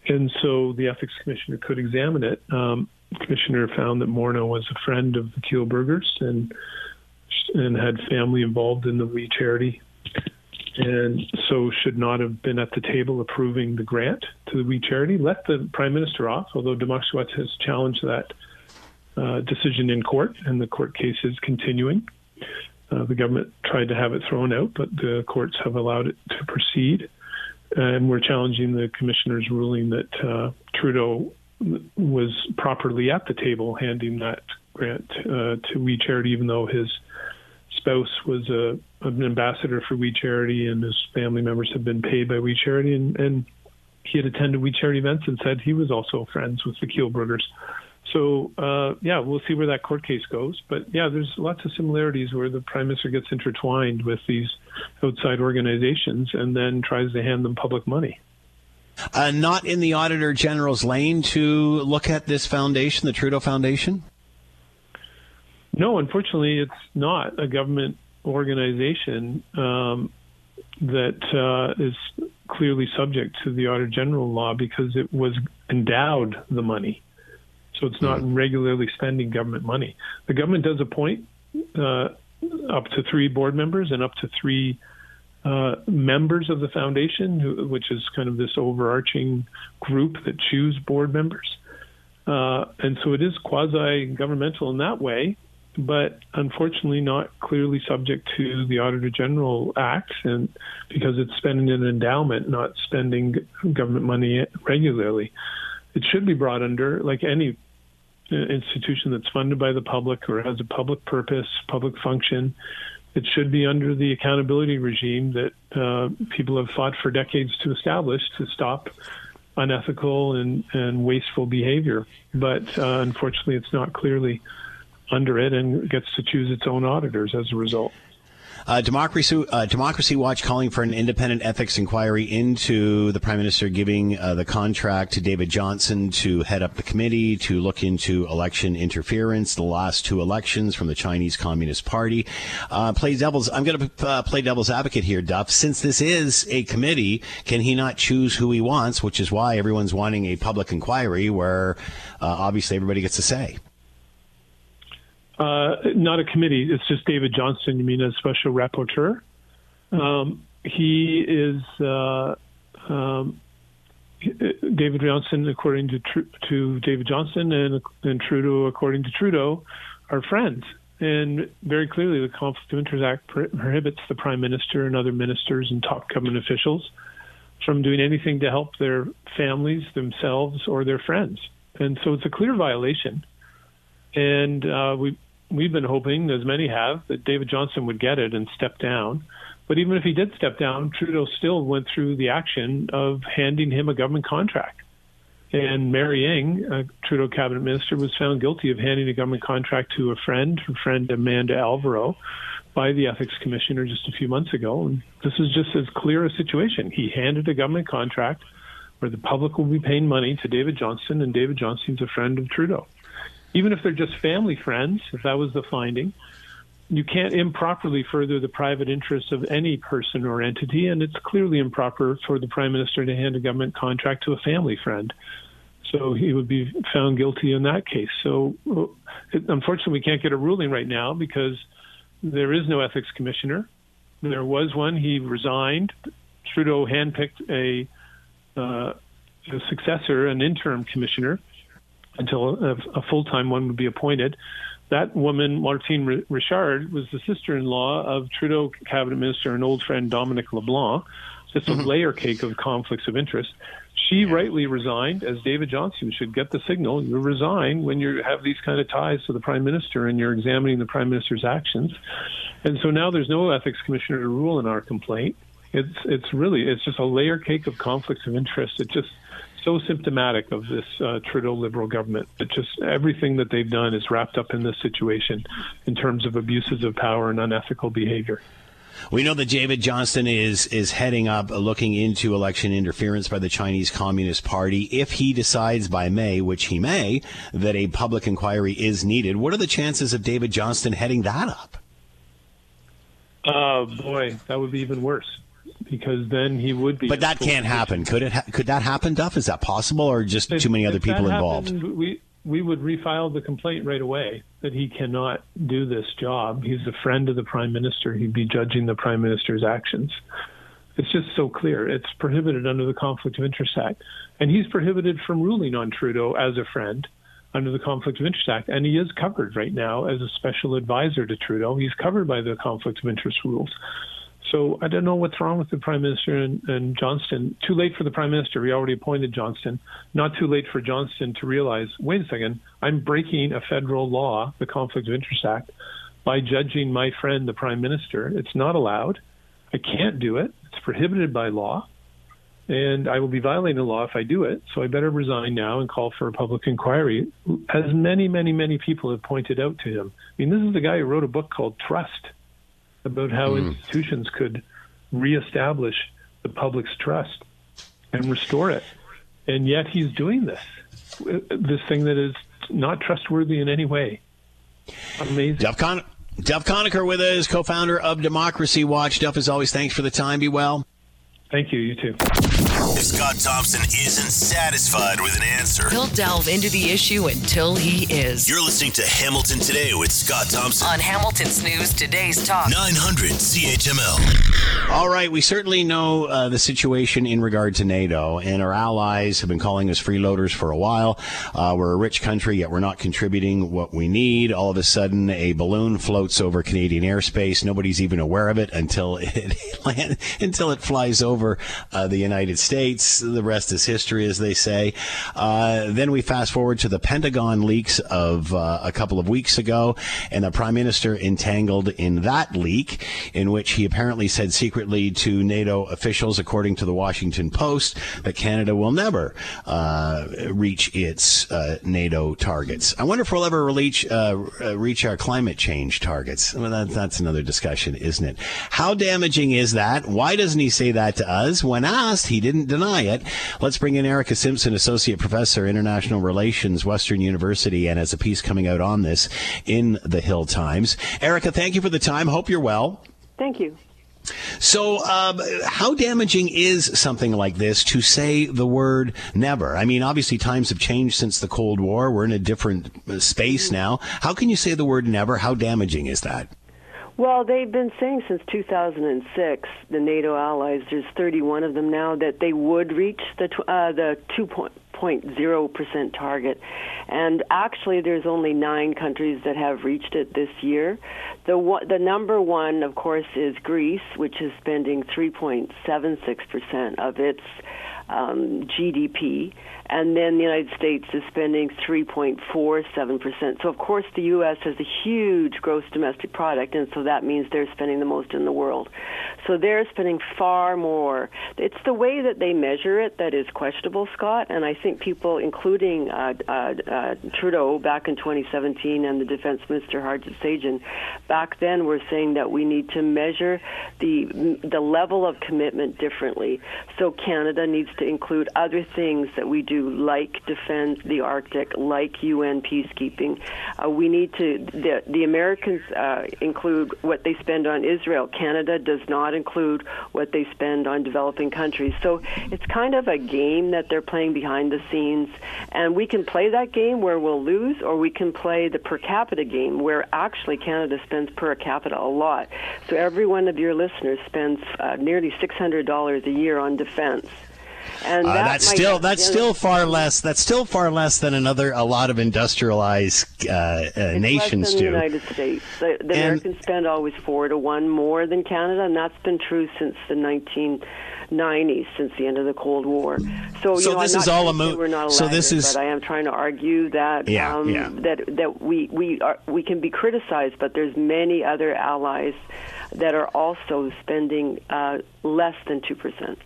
And so the Ethics Commissioner could examine it. Um, the Commissioner found that Morneau was a friend of the Kielburgers and and had family involved in the WE charity, and so should not have been at the table approving the grant to the WE charity. Let the Prime Minister off, although Democracy has challenged that uh, decision in court, and the court case is continuing. Uh, the government tried to have it thrown out, but the courts have allowed it to proceed. And we're challenging the commissioner's ruling that uh, Trudeau was properly at the table handing that grant uh, to We Charity, even though his spouse was a, an ambassador for We Charity and his family members had been paid by We Charity, and, and he had attended We Charity events and said he was also friends with the Kielburgers. So uh, yeah, we'll see where that court case goes. But yeah, there's lots of similarities where the prime minister gets intertwined with these outside organizations and then tries to hand them public money. Uh, not in the Auditor General's lane to look at this foundation, the Trudeau Foundation? No, unfortunately, it's not a government organization um, that uh, is clearly subject to the Auditor General law because it was endowed the money. So it's not mm-hmm. regularly spending government money. The government does appoint uh, up to three board members and up to three uh, members of the foundation, who, which is kind of this overarching group that choose board members. Uh, and so it is quasi governmental in that way, but unfortunately not clearly subject to the Auditor General Act, and because it's spending an endowment, not spending government money regularly. It should be brought under, like any institution that's funded by the public or has a public purpose, public function, it should be under the accountability regime that uh, people have fought for decades to establish to stop unethical and, and wasteful behavior. But uh, unfortunately, it's not clearly under it and gets to choose its own auditors as a result. Uh, Democracy, uh, Democracy Watch calling for an independent ethics inquiry into the Prime Minister giving uh, the contract to David Johnston to head up the committee to look into election interference, the last two elections from the Chinese Communist Party. Uh, play devil's. I'm going to uh, play devil's advocate here, Duff. Since this is a committee, can he not choose who he wants? Which is why everyone's wanting a public inquiry where uh, obviously everybody gets a say. Uh, not a committee. It's just David Johnston. You mean a special rapporteur? Um, he is uh, um, David Johnston, according to to David Johnston, and and Trudeau, according to Trudeau, are friends. And very clearly, the Conflict of Interest Act prohibits the Prime Minister and other ministers and top government officials from doing anything to help their families, themselves, or their friends. And so it's a clear violation. And uh, we we've been hoping, as many have, that David Johnston would get it and step down. But even if he did step down, Trudeau still went through the action of handing him a government contract. And Mary Ng, a Trudeau cabinet minister, was found guilty of handing a government contract to a friend, her friend Amanda Alvaro, by the ethics commissioner just a few months ago. And this is just as clear a situation. He handed a government contract where the public will be paying money to David Johnston, and David Johnston's a friend of Trudeau even if they're just family friends, if that was the finding, you can't improperly further the private interests of any person or entity, and it's clearly improper for the prime minister to hand a government contract to a family friend. So he would be found guilty in that case. So it, unfortunately, we can't get a ruling right now because there is no ethics commissioner. There was one; he resigned. Trudeau handpicked a, uh, a successor, an interim commissioner until a, a full time one would be appointed. That woman, Martine Richard, was the sister in law of Trudeau cabinet minister and old friend Dominic LeBlanc. Just a mm-hmm. layer cake of conflicts of interest. She rightly resigned, as David Johnston should get the signal. You resign when you have these kind of ties to the prime minister and you're examining the prime minister's actions. And so now there's no ethics commissioner to rule in our complaint. It's it's really it's just a layer cake of conflicts of interest. It just so symptomatic of this uh, Trudeau Liberal government. That just everything that they've done is wrapped up in this situation in terms of abuses of power and unethical behavior. We know that David Johnston is is heading up, uh, looking into election interference by the Chinese Communist Party. If he decides by May, which he may, that a public inquiry is needed, what are the chances of David Johnston heading that up? Oh uh, boy, that would be even worse because then he would be. But that can't happen. Could it? Ha- could that happen, Duff? Is that possible, or just if, too many other people involved? Happened, we we would refile the complaint right away that he cannot do this job. He's a friend of the prime minister. He'd be judging the prime minister's actions. It's just so clear. It's prohibited under the Conflict of Interest Act, and he's prohibited from ruling on Trudeau as a friend under the Conflict of Interest Act, and he is covered right now as a special advisor to Trudeau. He's covered by the Conflict of Interest rules. So I don't know what's wrong with the Prime Minister and, and Johnston. Too late for the Prime Minister. We already appointed Johnston. Not too late for Johnston to realize, wait a second, I'm breaking a federal law, the Conflict of Interest Act, by judging my friend, the Prime Minister. It's not allowed. I can't do it. It's prohibited by law. And I will be violating the law if I do it. So I better resign now and call for a public inquiry, as many, many, many people have pointed out to him. I mean, this is the guy who wrote a book called Trust about how mm. institutions could reestablish the public's trust and restore it. And yet he's doing this, this thing that is not trustworthy in any way. Amazing. Duff, Con- Duff Conacher with us, co-founder of Democracy Watch. Duff, as always, thanks for the time. Be well. Thank you. You too. If Scott Thompson isn't satisfied with an answer, he'll delve into the issue until he is. You're listening to Hamilton Today with Scott Thompson on Hamilton's News Today's Talk 900 CHML. All right, we certainly know uh, the situation in regard to NATO, and our allies have been calling us freeloaders for a while. Uh, we're a rich country, yet we're not contributing what we need. All of a sudden, a balloon floats over Canadian airspace. Nobody's even aware of it until it <laughs> until it flies over uh, the United States. States. The rest is history, as they say. Uh, then we fast forward to the Pentagon leaks of uh, a couple of weeks ago, and the Prime Minister entangled in that leak, in which he apparently said secretly to NATO officials, according to the Washington Post, that Canada will never uh, reach its uh, NATO targets. I wonder if we'll ever reach, uh, reach our climate change targets. Well, that, that's another discussion, isn't it? How damaging is that? Why doesn't he say that to us? When asked, he didn't deny it. Let's bring in Erika Simpson, Associate Professor, International Relations, Western University, and has a piece coming out on this in the Hill Times. Erika, thank you for the time. Hope you're well. Thank you. So, um, how damaging is something like this to say the word never? I mean, obviously, times have changed since the Cold War. We're in a different uh, space mm-hmm. now. How can you say the word never? How damaging is that? Well, they've been saying since 2006, the NATO allies, there's 31 of them now, that they would reach the uh, the 2.0% target. And actually, there's only nine countries that have reached it this year. The, the number one, of course, is Greece, which is spending 3.76% of its um, GDP and then the United States is spending 3.47%. So, of course, the U.S. has a huge gross domestic product, and so that means they're spending the most in the world. So they're spending far more. It's the way that they measure it that is questionable, Scott, and I think people, including uh, uh, uh, Trudeau back in 2017 and the Defense Minister Harjit Sajjan, back then were saying that we need to measure the the level of commitment differently. So Canada needs to include other things that we do do, like defend the Arctic, like UN peacekeeping. Uh, we need to, the, the Americans uh, include what they spend on Israel. Canada does not include what they spend on developing countries. So it's kind of a game that they're playing behind the scenes. And we can play that game where we'll lose, or we can play the per capita game where actually Canada spends per capita a lot. So every one of your listeners spends uh, nearly $600 a year on defense. And uh, that's still that's still far less. That's still far less than another a lot of industrialized uh, uh, nations do. The United States, the, the Americans spend always four to one more than Canada, and that's been true since the 1990s, since the end of the Cold War. So, so know, this is all a mo- We're not so this is. But I am trying to argue that yeah, um, yeah. that that we we are we can be criticized, but there's many other allies that are also spending uh, less than 2%.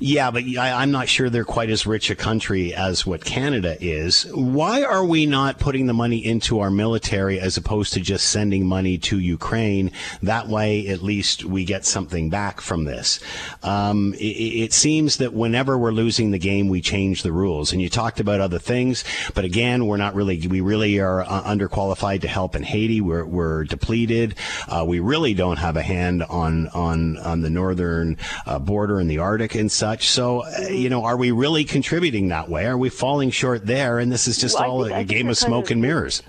Yeah, but I, am not sure they're quite as rich a country as what Canada is. Why are we not putting the money into our military as opposed to just sending money to Ukraine? That way, at least we get something back from this. Um, it, it, seems that whenever we're losing the game, we change the rules. And you talked about other things, but again, we're not really, we really are uh, underqualified to help in Haiti. We're, we're depleted. Uh, we really don't have a hand on, on, on the northern uh, border in the Arctic and such. So, uh, you know, are we really contributing that way? Are we falling short there? And this is just well, all think, a game of smoke of, and mirrors.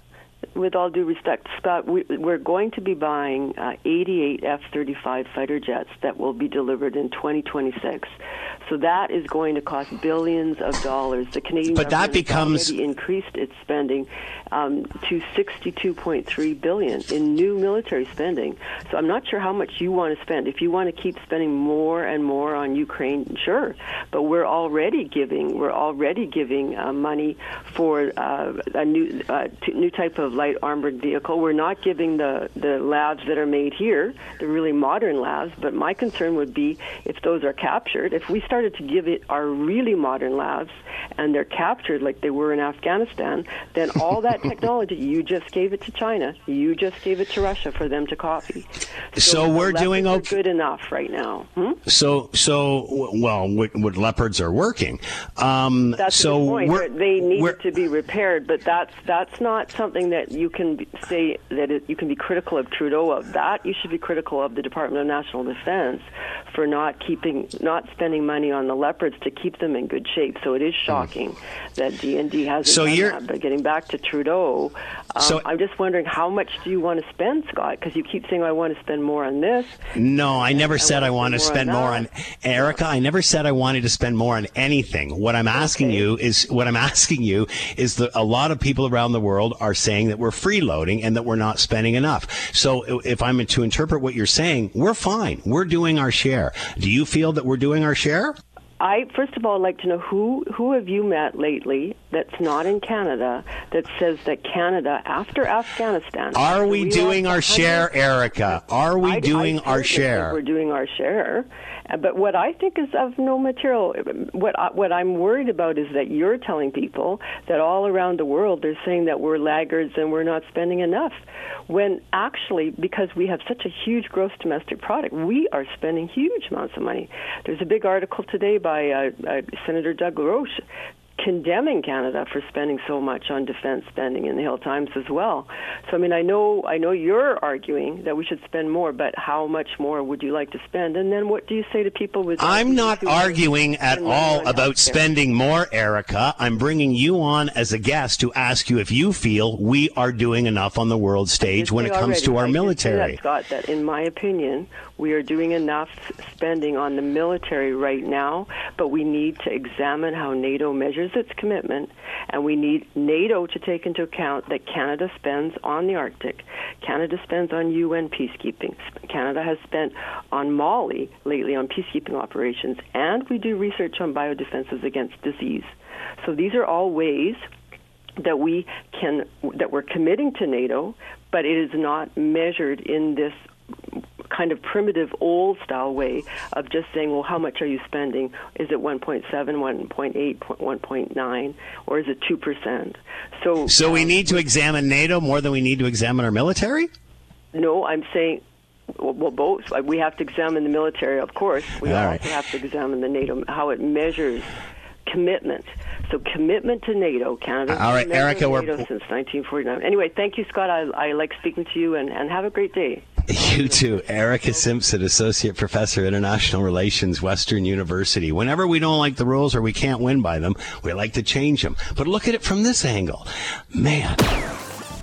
with all due respect, Scott, we, are going to be buying uh, 88 F-35 fighter jets that will be delivered in 2026. So that is going to cost billions of dollars. The Canadian but that becomes has already increased its spending um, to 62.3 billion in new military spending. So I'm not sure how much you want to spend. If you want to keep spending more and more on Ukraine, sure. But we're already giving we're already giving uh, money for uh, a new uh, t- new type of light armored vehicle. We're not giving the the LAVs that are made here, the really modern LAVs. But my concern would be if those are captured. If we started to give it our really modern LAVs and they're captured like they were in Afghanistan, then all that <laughs> technology you just gave it to China, you just gave it to Russia for them to copy. So, so we're doing okay. Good enough right now. Hmm? So so well, what, what leopards are working. Um, that's so the point. They need to be repaired, but that's that's not something that you can say that it, you can be critical of Trudeau of. That you should be critical of the Department of National Defense for not keeping not spending money on the leopards to keep them in good shape. So it is hmm. shocking mm. that DND hasn't so done you're, that. But getting back to Trudeau, um, so, I'm just wondering how much do you want to spend, Scott? Because you keep saying I want to spend more on this. No, I never said I want to spend more on, more on Erika. I never said I wanted to spend more on anything. What I'm asking okay. you is what I'm asking you is that a lot of people around the world are saying that we're freeloading and that we're not spending enough. So if I'm to interpret what you're saying, we're fine. We're doing our share. Do you feel that we're doing our share? I first of all like to know who who have you met lately that's not in Canada that says that Canada after Afghanistan are we, we doing our share, Erika? Are we I, doing I our share? We're doing our share, but what I think is of no material. What I, what I'm worried about is that you're telling people that all around the world they're saying that we're laggards and we're not spending enough, when actually because we have such a huge gross domestic product, we are spending huge amounts of money. There's a big article today by uh, uh, Senator Doug LaRoche condemning Canada for spending so much on defense spending in the Hill Times as well. So I mean, I know I know you're arguing that we should spend more, but how much more would you like to spend? And then what do you say to people with? I'm not arguing at all about spending more, Erika. I'm bringing you on as a guest to ask you if you feel we are doing enough on the world stage when it comes already. to our military. I military. That, Scott, that in my opinion, we are doing enough spending on the military right now, but we need to examine how NATO measures its commitment, and we need NATO to take into account that Canada spends on the Arctic, Canada spends on UN peacekeeping, Canada has spent on Mali lately on peacekeeping operations, and we do research on biodefenses against disease. So these are all ways that we can that we're committing to NATO, but it is not measured in this kind of primitive old style way of just saying, well, how much are you spending? Is it 1.7, 1.8, 1.9, or is it 2%? So, so we need to examine NATO more than we need to examine our military? No, I'm saying well, both. Uh, we have to examine the military, of course. We All also right. have to examine the NATO, how it measures commitment. So commitment to NATO. Canada. All right, Erika, NATO we're since 1949. Anyway, thank you, Scott. I, I like speaking to you, and, and have a great day. You too. Erika Simpson, Associate Professor, International Relations, Western University. Whenever we don't like the rules or we can't win by them, we like to change them. But look at it from this angle. Man.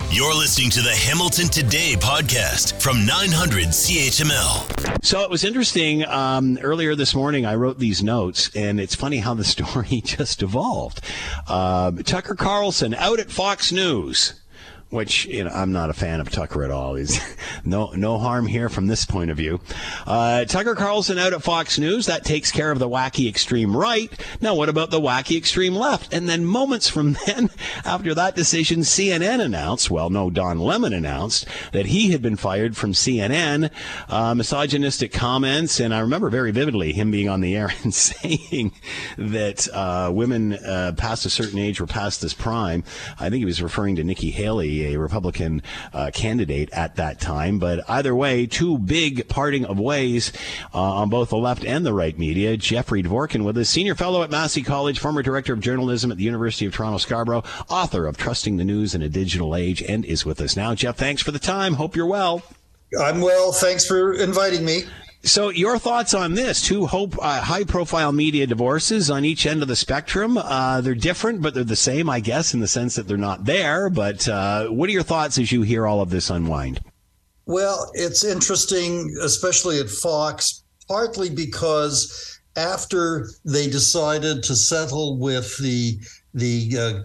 You're listening to the Hamilton Today podcast from 900 CHML. So it was interesting. Um, earlier this morning, I wrote these notes, and it's funny how the <laughs> story just evolved. Uh, Tucker Carlson out at Fox News which you know I'm not a fan of Tucker at all. He's <laughs> no no harm here from this point of view. Uh, Tucker Carlson out at Fox News that takes care of the wacky extreme right. Now what about the wacky extreme left? And then moments from <laughs> then, after that decision, CNN announced. Well, no, Don Lemon announced that he had been fired from CNN. Uh, misogynistic comments, and I remember very vividly him being on the air <laughs> and saying that uh, women uh, past a certain age were past this prime. I think he was referring to Nikki Haley a Republican uh, candidate at that time. But either way, two big parting of ways uh, on both the left and the right media. Jeffrey Dvorkin with us, senior fellow at Massey College, former director of journalism at the University of Toronto Scarborough, author of Trusting the News in a Digital Age, and is with us now. Jeff, thanks for the time. Hope you're well. I'm well. Thanks for inviting me. So, your thoughts on this? Two hope, uh, high-profile media divorces on each end of the spectrum. Uh, they're different, but they're the same, I guess, in the sense that they're not there. But uh, what are your thoughts as you hear all of this unwind? Well, it's interesting, especially at Fox, partly because after they decided to settle with the the uh,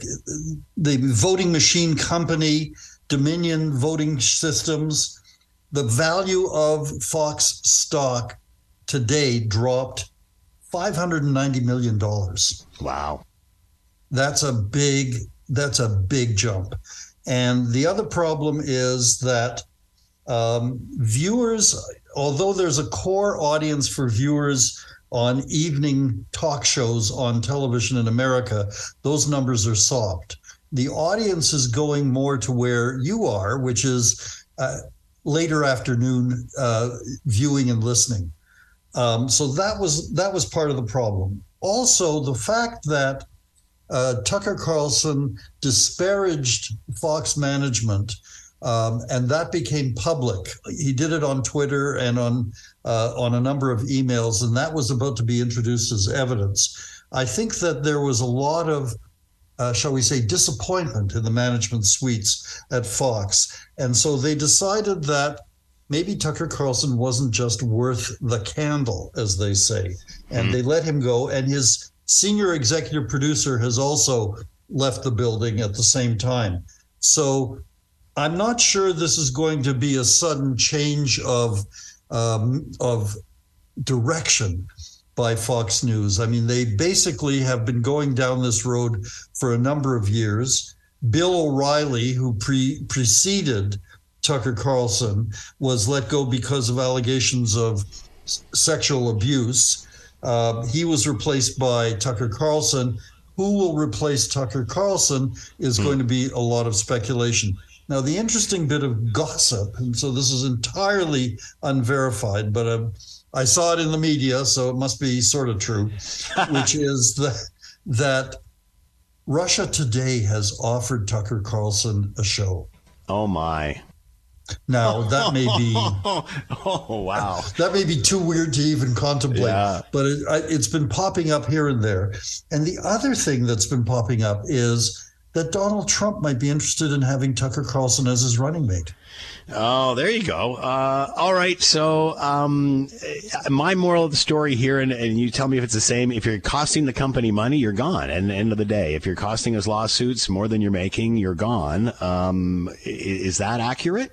the voting machine company, Dominion Voting Systems the value of Fox stock today dropped $590 million. Wow. That's a big that's a big jump. And the other problem is that um, viewers, although there's a core audience for viewers on evening talk shows on television in America, those numbers are soft. The audience is going more to where you are, which is uh, later afternoon uh, viewing and listening. Um, so that was that was part of the problem. Also, the fact that uh, Tucker Carlson disparaged Fox management, um, and that became public. He did it on Twitter and on uh, on a number of emails, and that was about to be introduced as evidence. I think that there was a lot of uh, shall we say, disappointment in the management suites at Fox. And so they decided that maybe Tucker Carlson wasn't just worth the candle, as they say. And mm they let him go. And his senior executive producer has also left the building at the same time. So I'm not sure this is going to be a sudden change of um, of direction by Fox News. I mean, they basically have been going down this road for a number of years. Bill O'Reilly, who pre- preceded Tucker Carlson, was let go because of allegations of s- sexual abuse. Uh, he was replaced by Tucker Carlson. Who will replace Tucker Carlson is going to be a lot of speculation. Now, the interesting bit of gossip, and so this is entirely unverified, but a I saw it in the media, so it must be sort of true, which <laughs> is that that Russia Today has offered Tucker Carlson a show. Oh my. Now <laughs> that may be oh wow <laughs> that may be too weird to even contemplate, Yeah. but it, it's been popping up here and there. And the other thing that's been popping up is that Donald Trump might be interested in having Tucker Carlson as his running mate. Oh, there you go. Uh, all right. So, um, my moral of the story here, and, and you tell me if it's the same. If you're costing the company money, you're gone. And the end of the day, if you're costing us lawsuits more than you're making, you're gone. Um, is that accurate?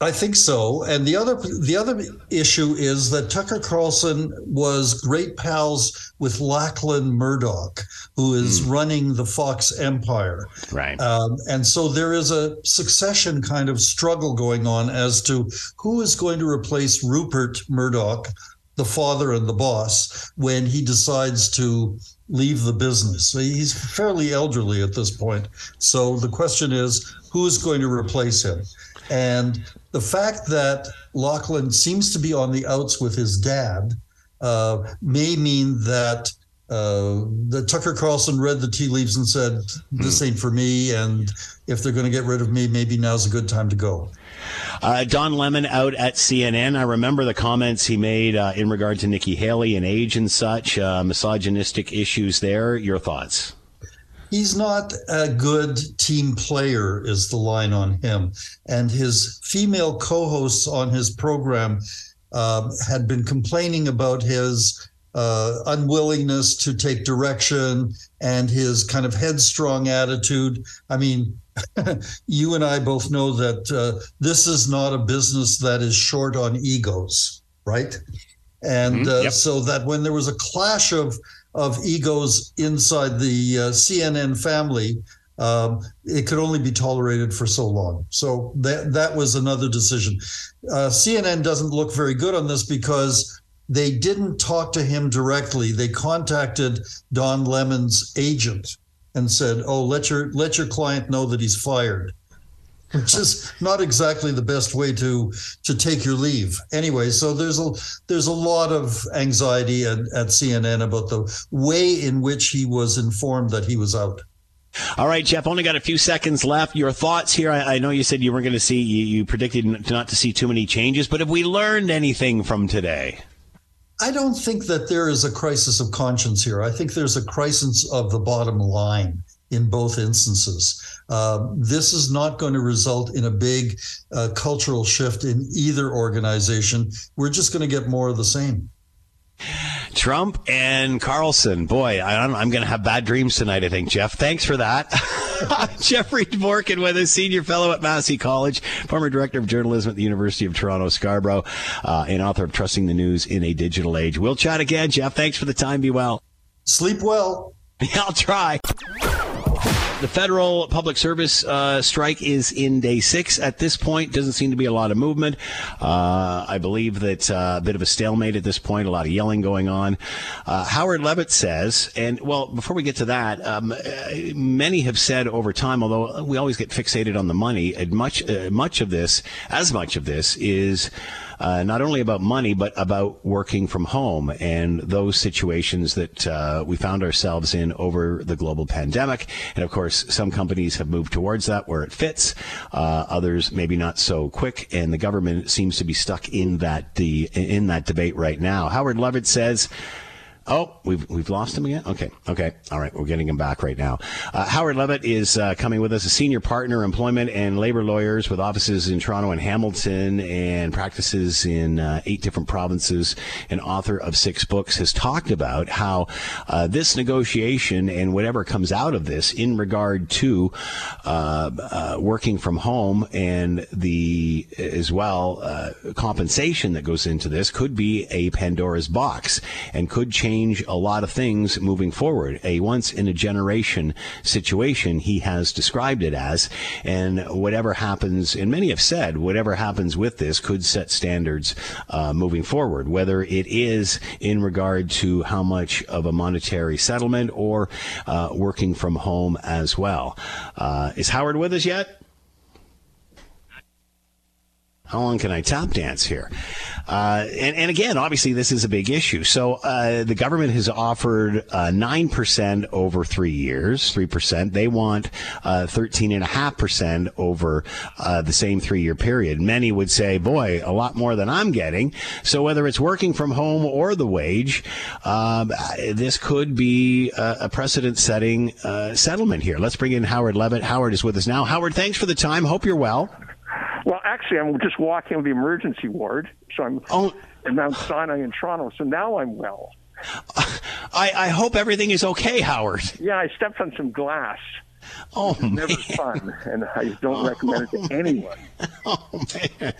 I think so. And the other the other issue is that Tucker Carlson was great pals with Lachlan Murdoch, who is running the Fox empire. Right. Um, and so there is a succession kind of struggle going on as to who is going to replace Rupert Murdoch, the father and the boss, when he decides to leave the business. So he's fairly elderly at this point. So the question is, who is going to replace him? And the fact that Lachlan seems to be on the outs with his dad uh, may mean that uh, that Tucker Carlson read the tea leaves and said, "This ain't for me." And if they're going to get rid of me, maybe now's a good time to go. Uh, Don Lemon out at CNN. I remember the comments he made uh, in regard to Nikki Haley and age and such, uh, misogynistic issues there. Your thoughts? He's not a good team player, is the line on him. And his female co hosts on his program um, had been complaining about his uh, unwillingness to take direction and his kind of headstrong attitude. I mean, <laughs> you and I both know that uh, this is not a business that is short on egos, right? And Mhm, uh, yep. so that when there was a clash of of egos inside the uh, CNN family, um, it could only be tolerated for so long. So that that was another decision. Uh, CNN doesn't look very good on this because they didn't talk to him directly. They contacted Don Lemon's agent and said, "Oh, let your let your client know that he's fired." <laughs> Which is not exactly the best way to to take your leave. Anyway, so there's a there's a lot of anxiety at, at CNN about the way in which he was informed that he was out. All right, Jeff. Only got a few seconds left. Your thoughts here? I, I know you said you weren't going to see. You, you predicted not to see too many changes, but have we learned anything from today? I don't think that there is a crisis of conscience here. I think there's a crisis of the bottom line in both instances. Uh, this is not going to result in a big uh, cultural shift in either organization. We're just going to get more of the same. Trump and Carlson. Boy, I am going to have bad dreams tonight, I think, Jeff. Thanks for that. <laughs> Jeffrey Dvorkin with us, senior fellow at Massey College, former director of journalism at the University of Toronto, Scarborough, uh, and author of Trusting the News in a Digital Age. We'll chat again, Jeff. Thanks for the time. Be well. Sleep well. <laughs> I'll try. The federal public service uh, strike is in day six at this point. Doesn't seem to be a lot of movement. Uh, I believe that uh, a bit of a stalemate at this point. A lot of yelling going on. Uh, Howard Levitt says, and well, before we get to that, um, many have said over time, although we always get fixated on the money, much uh, much of this, as much of this, is uh, not only about money, but about working from home and those situations that uh, we found ourselves in over the global pandemic. And of course, some companies have moved towards that where it fits. Uh, others maybe not so quick, and the government seems to be stuck in that the in that debate right now. Howard Levitt says. Oh, we've we've lost him again. Okay, okay, all right. We're getting him back right now. Uh, Howard Levitt is uh, coming with us, a senior partner, employment and labor lawyers with offices in Toronto and Hamilton, and practices in uh, eight different provinces. And author of six books has talked about how uh, this negotiation and whatever comes out of this, in regard to uh, uh, working from home and the as well compensation that goes into this, could be a Pandora's box and could change change a lot of things moving forward. A once in a generation situation, he has described it as. And whatever happens, and many have said, whatever happens with this could set standards uh, moving forward, whether it is in regard to how much of a monetary settlement or uh, working from home as well. Uh, is Howard with us yet? How long can I tap dance here? Uh, and, and again, obviously, this is a big issue. So uh, the government has offered uh, nine percent over three years, three percent. They want uh, thirteen and a half percent over uh, the same three-year period. Many would say, "Boy, a lot more than I'm getting." So whether it's working from home or the wage, um, this could be a, precedent-setting uh, settlement here. Let's bring in Howard Levitt. Howard is with us now. Howard, thanks for the time. Hope you're well. Well, actually, I'm just walking to the emergency ward, so I'm oh. in Mount Sinai in Toronto. So now I'm well. <laughs> I, I hope everything is okay, Howard. Yeah, I stepped on some glass. Oh, it's never fun, and I don't recommend it to anyone. <laughs> Oh man!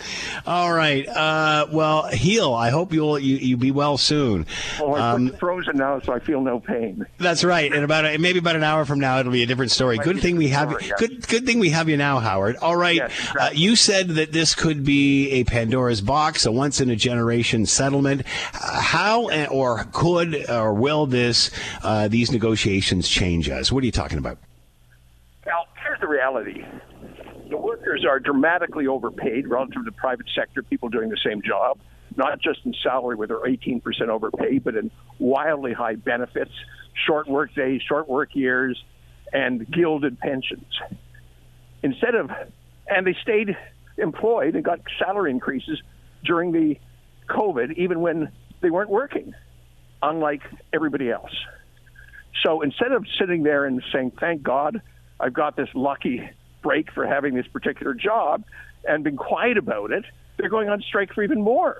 All right. Uh, well, heal. I hope you'll you, you be well soon. Oh, I'm um, frozen now, so I feel no pain. That's right. And about a, maybe about an hour from now, it'll be a different story. good thing we have story, yeah. good good thing we have you now, Howard. All right. Yes, exactly. uh, you said that this could be a Pandora's box, a once in a generation settlement. Uh, how or could or will this uh, these negotiations change us? What are you talking about? Here's the reality the workers are dramatically overpaid relative to the private sector, people doing the same job, not just in salary where they're 18% overpaid, but in wildly high benefits, short work days, short work years, and gilded pensions. Instead of, and they stayed employed and got salary increases during the COVID, even when they weren't working, unlike everybody else. So instead of sitting there and saying, thank God, I've got this lucky break for having this particular job and been quiet about it, they're going on strike for even more.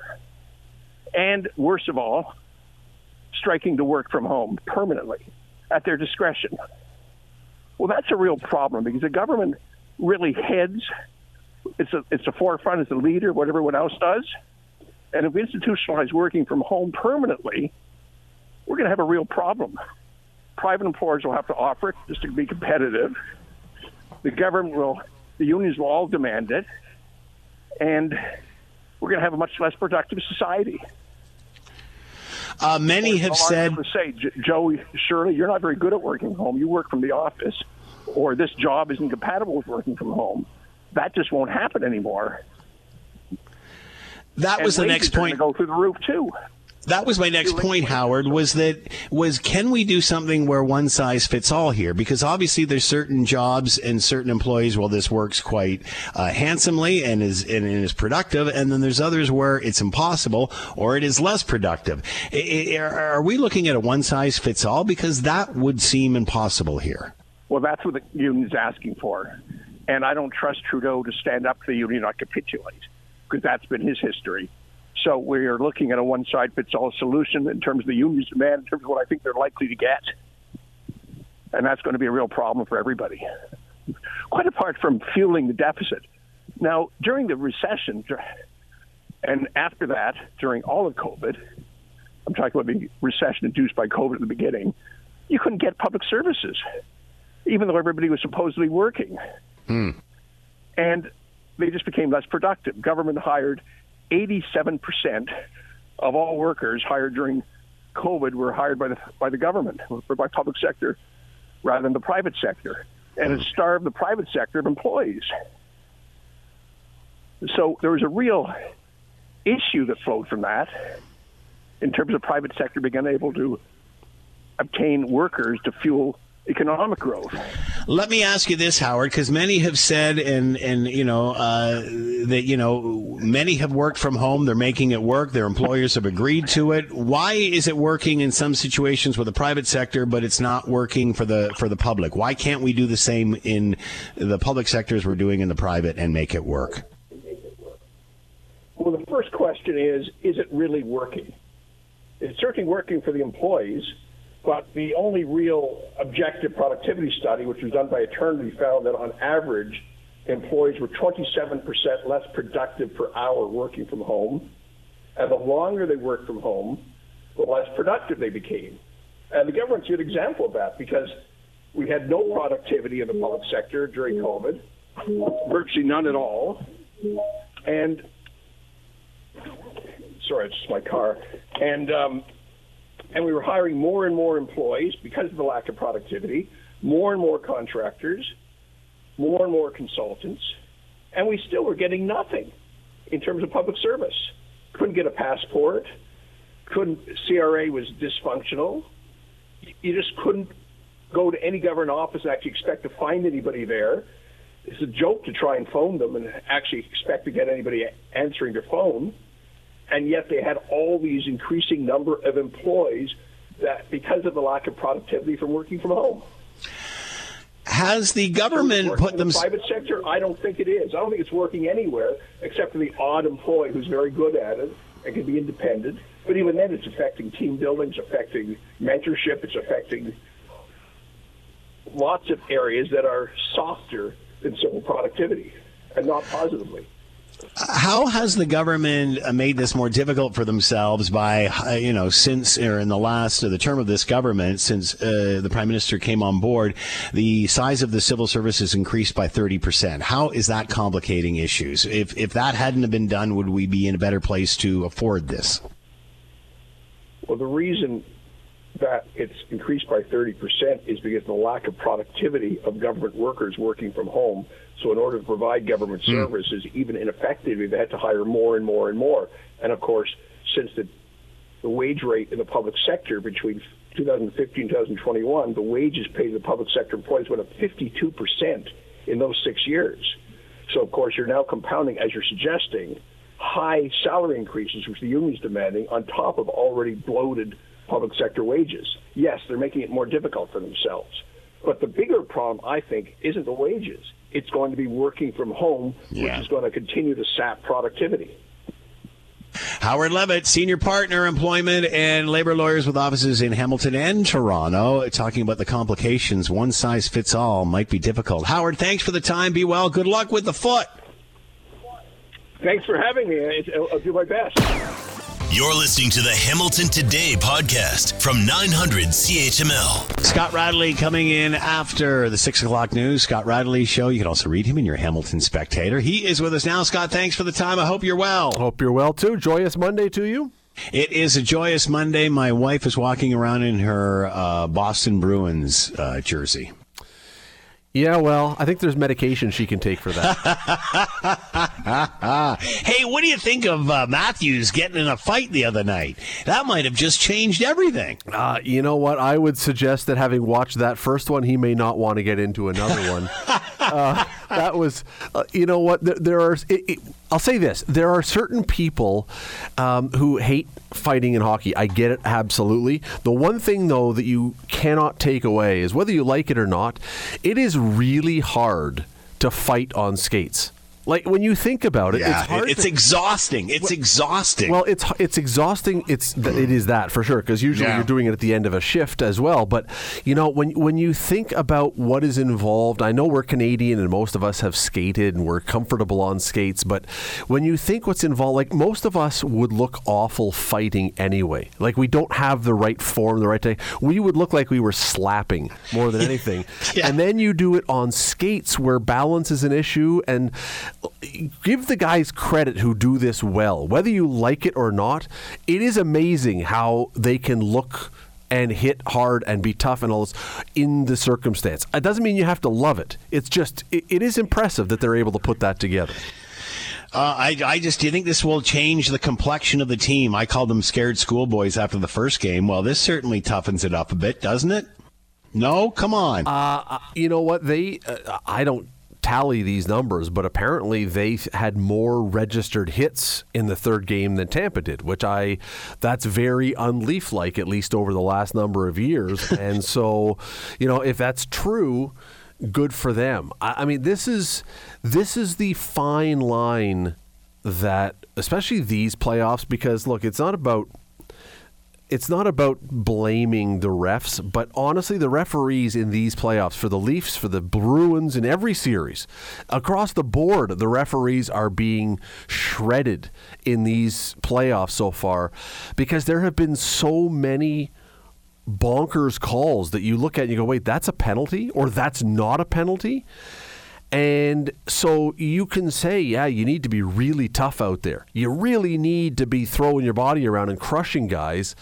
And worst of all, striking to work from home permanently at their discretion. Well, that's a real problem because the government really heads. It's a it's a forefront as a leader, what everyone else does. And if we institutionalize working from home permanently, we're going to have a real problem private employers will have to offer it just to be competitive. The government will, the unions will all demand it, and we're going to have a much less productive society. Uh, many have said. Say, Joe, Shirley, you're not very good at working home. You work from the office, or this job isn't compatible with working from home. That just won't happen anymore. That and was the next point. Go through the roof too. That was my next point, Howard. Was that was can we do something where one size fits all here? Because obviously there's certain jobs and certain employees. where this works quite uh, handsomely and is and is productive, and then there's others where it's impossible or it is less productive. Are we looking at a one size fits all? Because that would seem impossible here. Well, that's what the union's asking for, and I don't trust Trudeau to stand up to the union or capitulate because that's been his history. So we are looking at a one size fits all solution in terms of the union's demand, in terms of what I think they're likely to get. And that's going to be a real problem for everybody. Quite apart from fueling the deficit. Now, during the recession, and after that, during all of COVID, I'm talking about the recession induced by COVID at the beginning, you couldn't get public services, even though everybody was supposedly working. Hmm. And they just became less productive. Government hired 87% of all workers hired during COVID were hired by the by the government or by public sector rather than the private sector, and it starved the private sector of employees. So there was a real issue that flowed from that in terms of private sector being unable to obtain workers to fuel economic growth. Let me ask you this, Howard, because many have said, and and you know uh, that you know many have worked from home. They're making it work. Their employers have agreed to it. Why is it working in some situations with the private sector, but it's not working for the for the public? Why can't we do the same in the public sectors we're doing in the private and make it work? Well, the first question is: Is it really working? It's certainly working for the employees but the only real objective productivity study, which was done by Eternity, found that on average, employees were 27% less productive per hour working from home. And the longer they worked from home, the less productive they became. And the government's a good example of that because we had no productivity in the public sector during COVID, virtually none at all. And sorry, it's just my car. And um, and we were hiring more and more employees because of the lack of productivity, more and more contractors, more and more consultants, and we still were getting nothing in terms of public service. Couldn't get a passport, couldn't CRA was dysfunctional. You just couldn't go to any government office and actually expect to find anybody there. It's a joke to try and phone them and actually expect to get anybody answering their phone and yet they had all these increasing number of employees that because of the lack of productivity from working from home. Has the government put them? The private sector, I don't think it is. I don't think it's working anywhere except for the odd employee who's very good at it and can be independent. But even then, it's affecting team building, it's affecting mentorship, it's affecting lots of areas that are softer than civil productivity and not positively. How has the government made this more difficult for themselves by, uh, you know, since or in the last of the term of this government, since uh, the prime minister came on board, the size of the civil service has increased by 30%. How is that complicating issues? If, if that hadn't have been done, would we be in a better place to afford this? Well, the reason that it's increased by 30% is because of the lack of productivity of government workers working from home. So, in order to provide government mm. services, even ineffectively, they had to hire more and more and more. And of course, since the, the wage rate in the public sector between 2015 and 2021, the wages paid to the public sector employees went up 52% in those six years. So, of course, you're now compounding, as you're suggesting, high salary increases, which the union's demanding, on top of already bloated public sector wages. Yes, they're making it more difficult for themselves. But the bigger problem, I think, isn't the wages. It's going to be working from home, yeah. which is going to continue to sap productivity. Howard Levitt, senior partner, employment and labor lawyers with offices in Hamilton and Toronto, talking about the complications. One size fits all might be difficult. Howard, thanks for the time. Be well. Good luck with the foot. Thanks for having me. I'll do my best. You're listening to the Hamilton Today podcast from 900 CHML. Scott Radley coming in after the 6 o'clock news. Scott Radley show. You can also read him in your Hamilton Spectator. He is with us now. Scott, thanks for the time. I hope you're well. Hope you're well too. Joyous Monday to you. It is a joyous Monday. My wife is walking around in her uh, Boston Bruins uh, jersey. Yeah, well, I think there's medication she can take for that. <laughs> hey, what do you think of uh, Matthews getting in a fight the other night? That might have just changed everything. Uh, you know what? I would suggest that having watched that first one, he may not want to get into another one. <laughs> uh, that was, uh, you know what? There, there are. It, it, I'll say this: there are certain people um, who hate fighting in hockey. I get it absolutely. The one thing though that you cannot take away is whether you like it or not. It is really hard to fight on skates. Like when you think about it, Yeah, it's hard. it's to- exhausting. It's exhausting. Well, it's it's exhausting. It's it is that for sure because usually Yeah. you're doing it at the end of a shift as well. But you know when when you think about what is involved, I know we're Canadian and most of us have skated and we're comfortable on skates. But when you think what's involved, like most of us would look awful fighting anyway. Like we don't have the right form, the right thing. We would look like we were slapping more than anything. <laughs> And then you do it on skates where balance is an issue and give the guys credit who do this well. Whether you like it or not, it is amazing how they can look and hit hard and be tough and all this in the circumstance. It doesn't mean you have to love it. It's just it, it is impressive that they're able to put that together. Uh, I, I just do you think this will change the complexion of the team? I called them scared schoolboys after the first game. Well, this certainly toughens it up a bit, doesn't it? No, come on. Uh, you know what? They, uh, I don't tally these numbers, but apparently they had more registered hits in the third game than Tampa did, which I, that's very unleaf like, at least over the last number of years. <laughs> and so, you know, if that's true, good for them. I, I mean, this is this is the fine line that, especially these playoffs, because look, it's not about it's not about blaming the refs, but honestly, the referees in these playoffs for the Leafs, for the Bruins, in every series, across the board, the referees are being shredded in these playoffs so far because there have been so many bonkers calls that you look at and you go, wait, that's a penalty or that's not a penalty. And so you can say, yeah, you need to be really tough out there. You really need to be throwing your body around and crushing guys.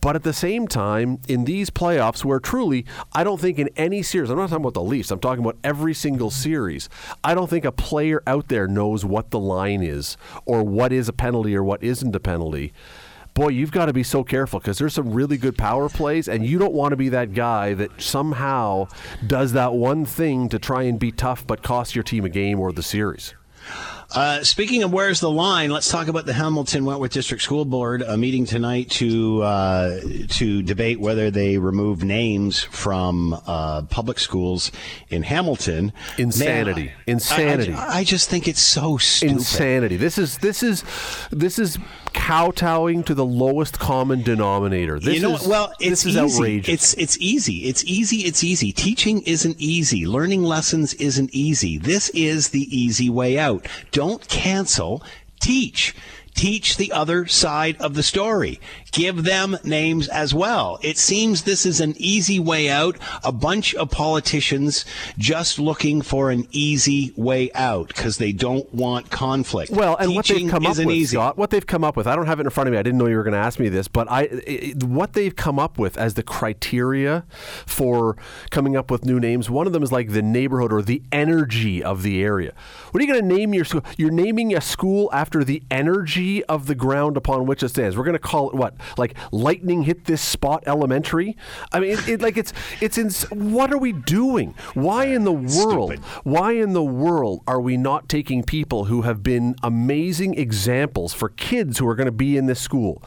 But at the same time, in these playoffs, where truly, I don't think in any series, I'm not talking about the Leafs, I'm talking about every single series, I don't think a player out there knows what the line is or what is a penalty or what isn't a penalty boy, you've got to be so careful because there's some really good power plays, and you don't want to be that guy that somehow does that one thing to try and be tough but cost your team a game or the series. Uh, speaking of where's the line, let's talk about the Hamilton Wentworth District School Board a meeting tonight to uh, to debate whether they remove names from uh, public schools in Hamilton. Insanity, Man, I- insanity. I, I just think it's so stupid. Insanity. This is this is this is kowtowing to the lowest common denominator. This you know, is well, it's this is easy. outrageous. It's it's easy. It's easy. It's easy. Teaching isn't easy. Learning lessons isn't easy. This is the easy way out. Don't cancel. Teach. Teach the other side of the story. Give them names as well. It seems this is an easy way out. A bunch of politicians just looking for an easy way out because they don't want conflict. Well, and what they've come up with, easy. Scott, what they've come up with, I don't have it in front of me. I didn't know you were going to ask me this, but I, i what they've come up with as the criteria for coming up with new names, one of them is like the neighborhood or the energy of the area. What are you going to name your school? You're naming a school after the energy of the ground upon which it stands. We're going to call it what? Like lightning hit this spot elementary? I mean, it, it, like it's it's in. What are we doing? Why in the world? Why in the world are we not taking people who have been amazing examples for kids who are going to be in this school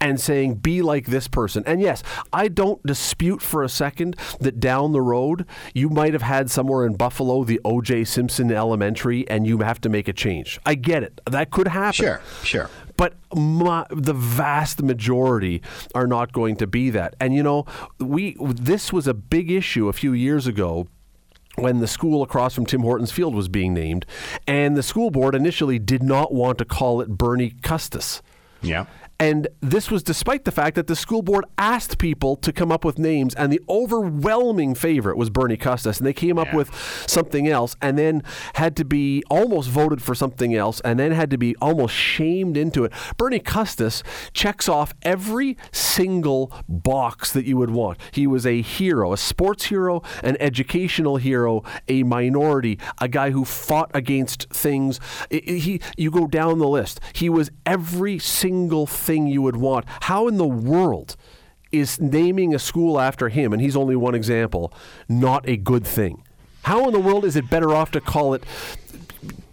and saying, be like this person? And yes, I don't dispute for a second that down the road you might have had somewhere in Buffalo the O.J. Simpson Elementary and you have to make a change. I get it. That could happen. Sure, sure. But my, the vast majority are not going to be that. And you know, we this was a big issue a few years ago when the school across from Tim Hortons Field was being named, and the school board initially did not want to call it Bernie Custis. Yeah. And this was despite the fact that the school board asked people to come up with names, and the overwhelming favorite was Bernie Custis. And they came up with something else and then had to be almost voted for something else and then had to be almost shamed into it. Bernie Custis checks off every single box that you would want. He was a hero, a sports hero, an educational hero, a minority, a guy who fought against things. He, you go down the list. He was every single thing you would want. How in the world is naming a school after him, and he's only one example, not a good thing? How in the world is it better off to call it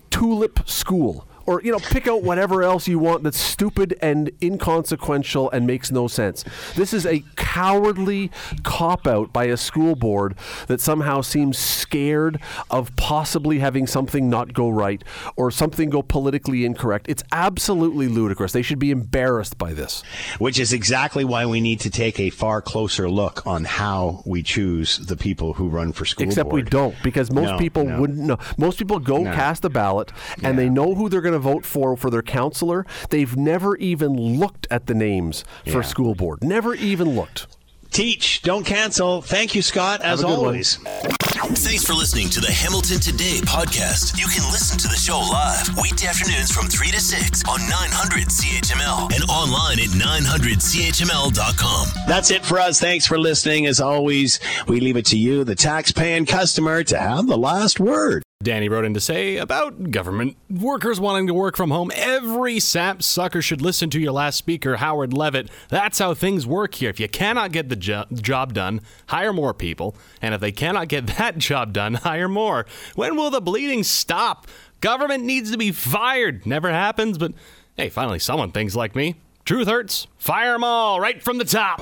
Tulip School? Or, you know, pick out whatever else you want that's stupid and inconsequential and makes no sense. This is a cowardly cop out by a school board that somehow seems scared of possibly having something not go right or something go politically incorrect. It's absolutely ludicrous. They should be embarrassed by this. Which is exactly why we need to take a far closer look on how we choose the people who run for school Except we don't, because most No, people no. wouldn't know. Most people go No. cast a ballot and they know who they're going to vote for for their counselor. They've never even looked at the names for school board. Never even looked. Teach, don't cancel. Thank you, Scott, as Have a good one. always. Thanks for listening to the Hamilton Today podcast. You can listen to the show live weekday afternoons from 3 to 6 on 900 CHML and online at 900CHML.com. That's it for us. Thanks for listening. As always, we leave it to you, the tax-paying customer, to have the last word. Danny wrote in to say about government workers wanting to work from home. Every sap sucker should listen to your last speaker, Howard Levitt. That's how things work here. If you cannot get the jo- job done, hire more people. And if they cannot get <laughs> that job done, hire more. When will the bleeding stop? Government needs to be fired. Never happens, but hey, finally someone thinks like me. Truth hurts. Fire them all right from the top.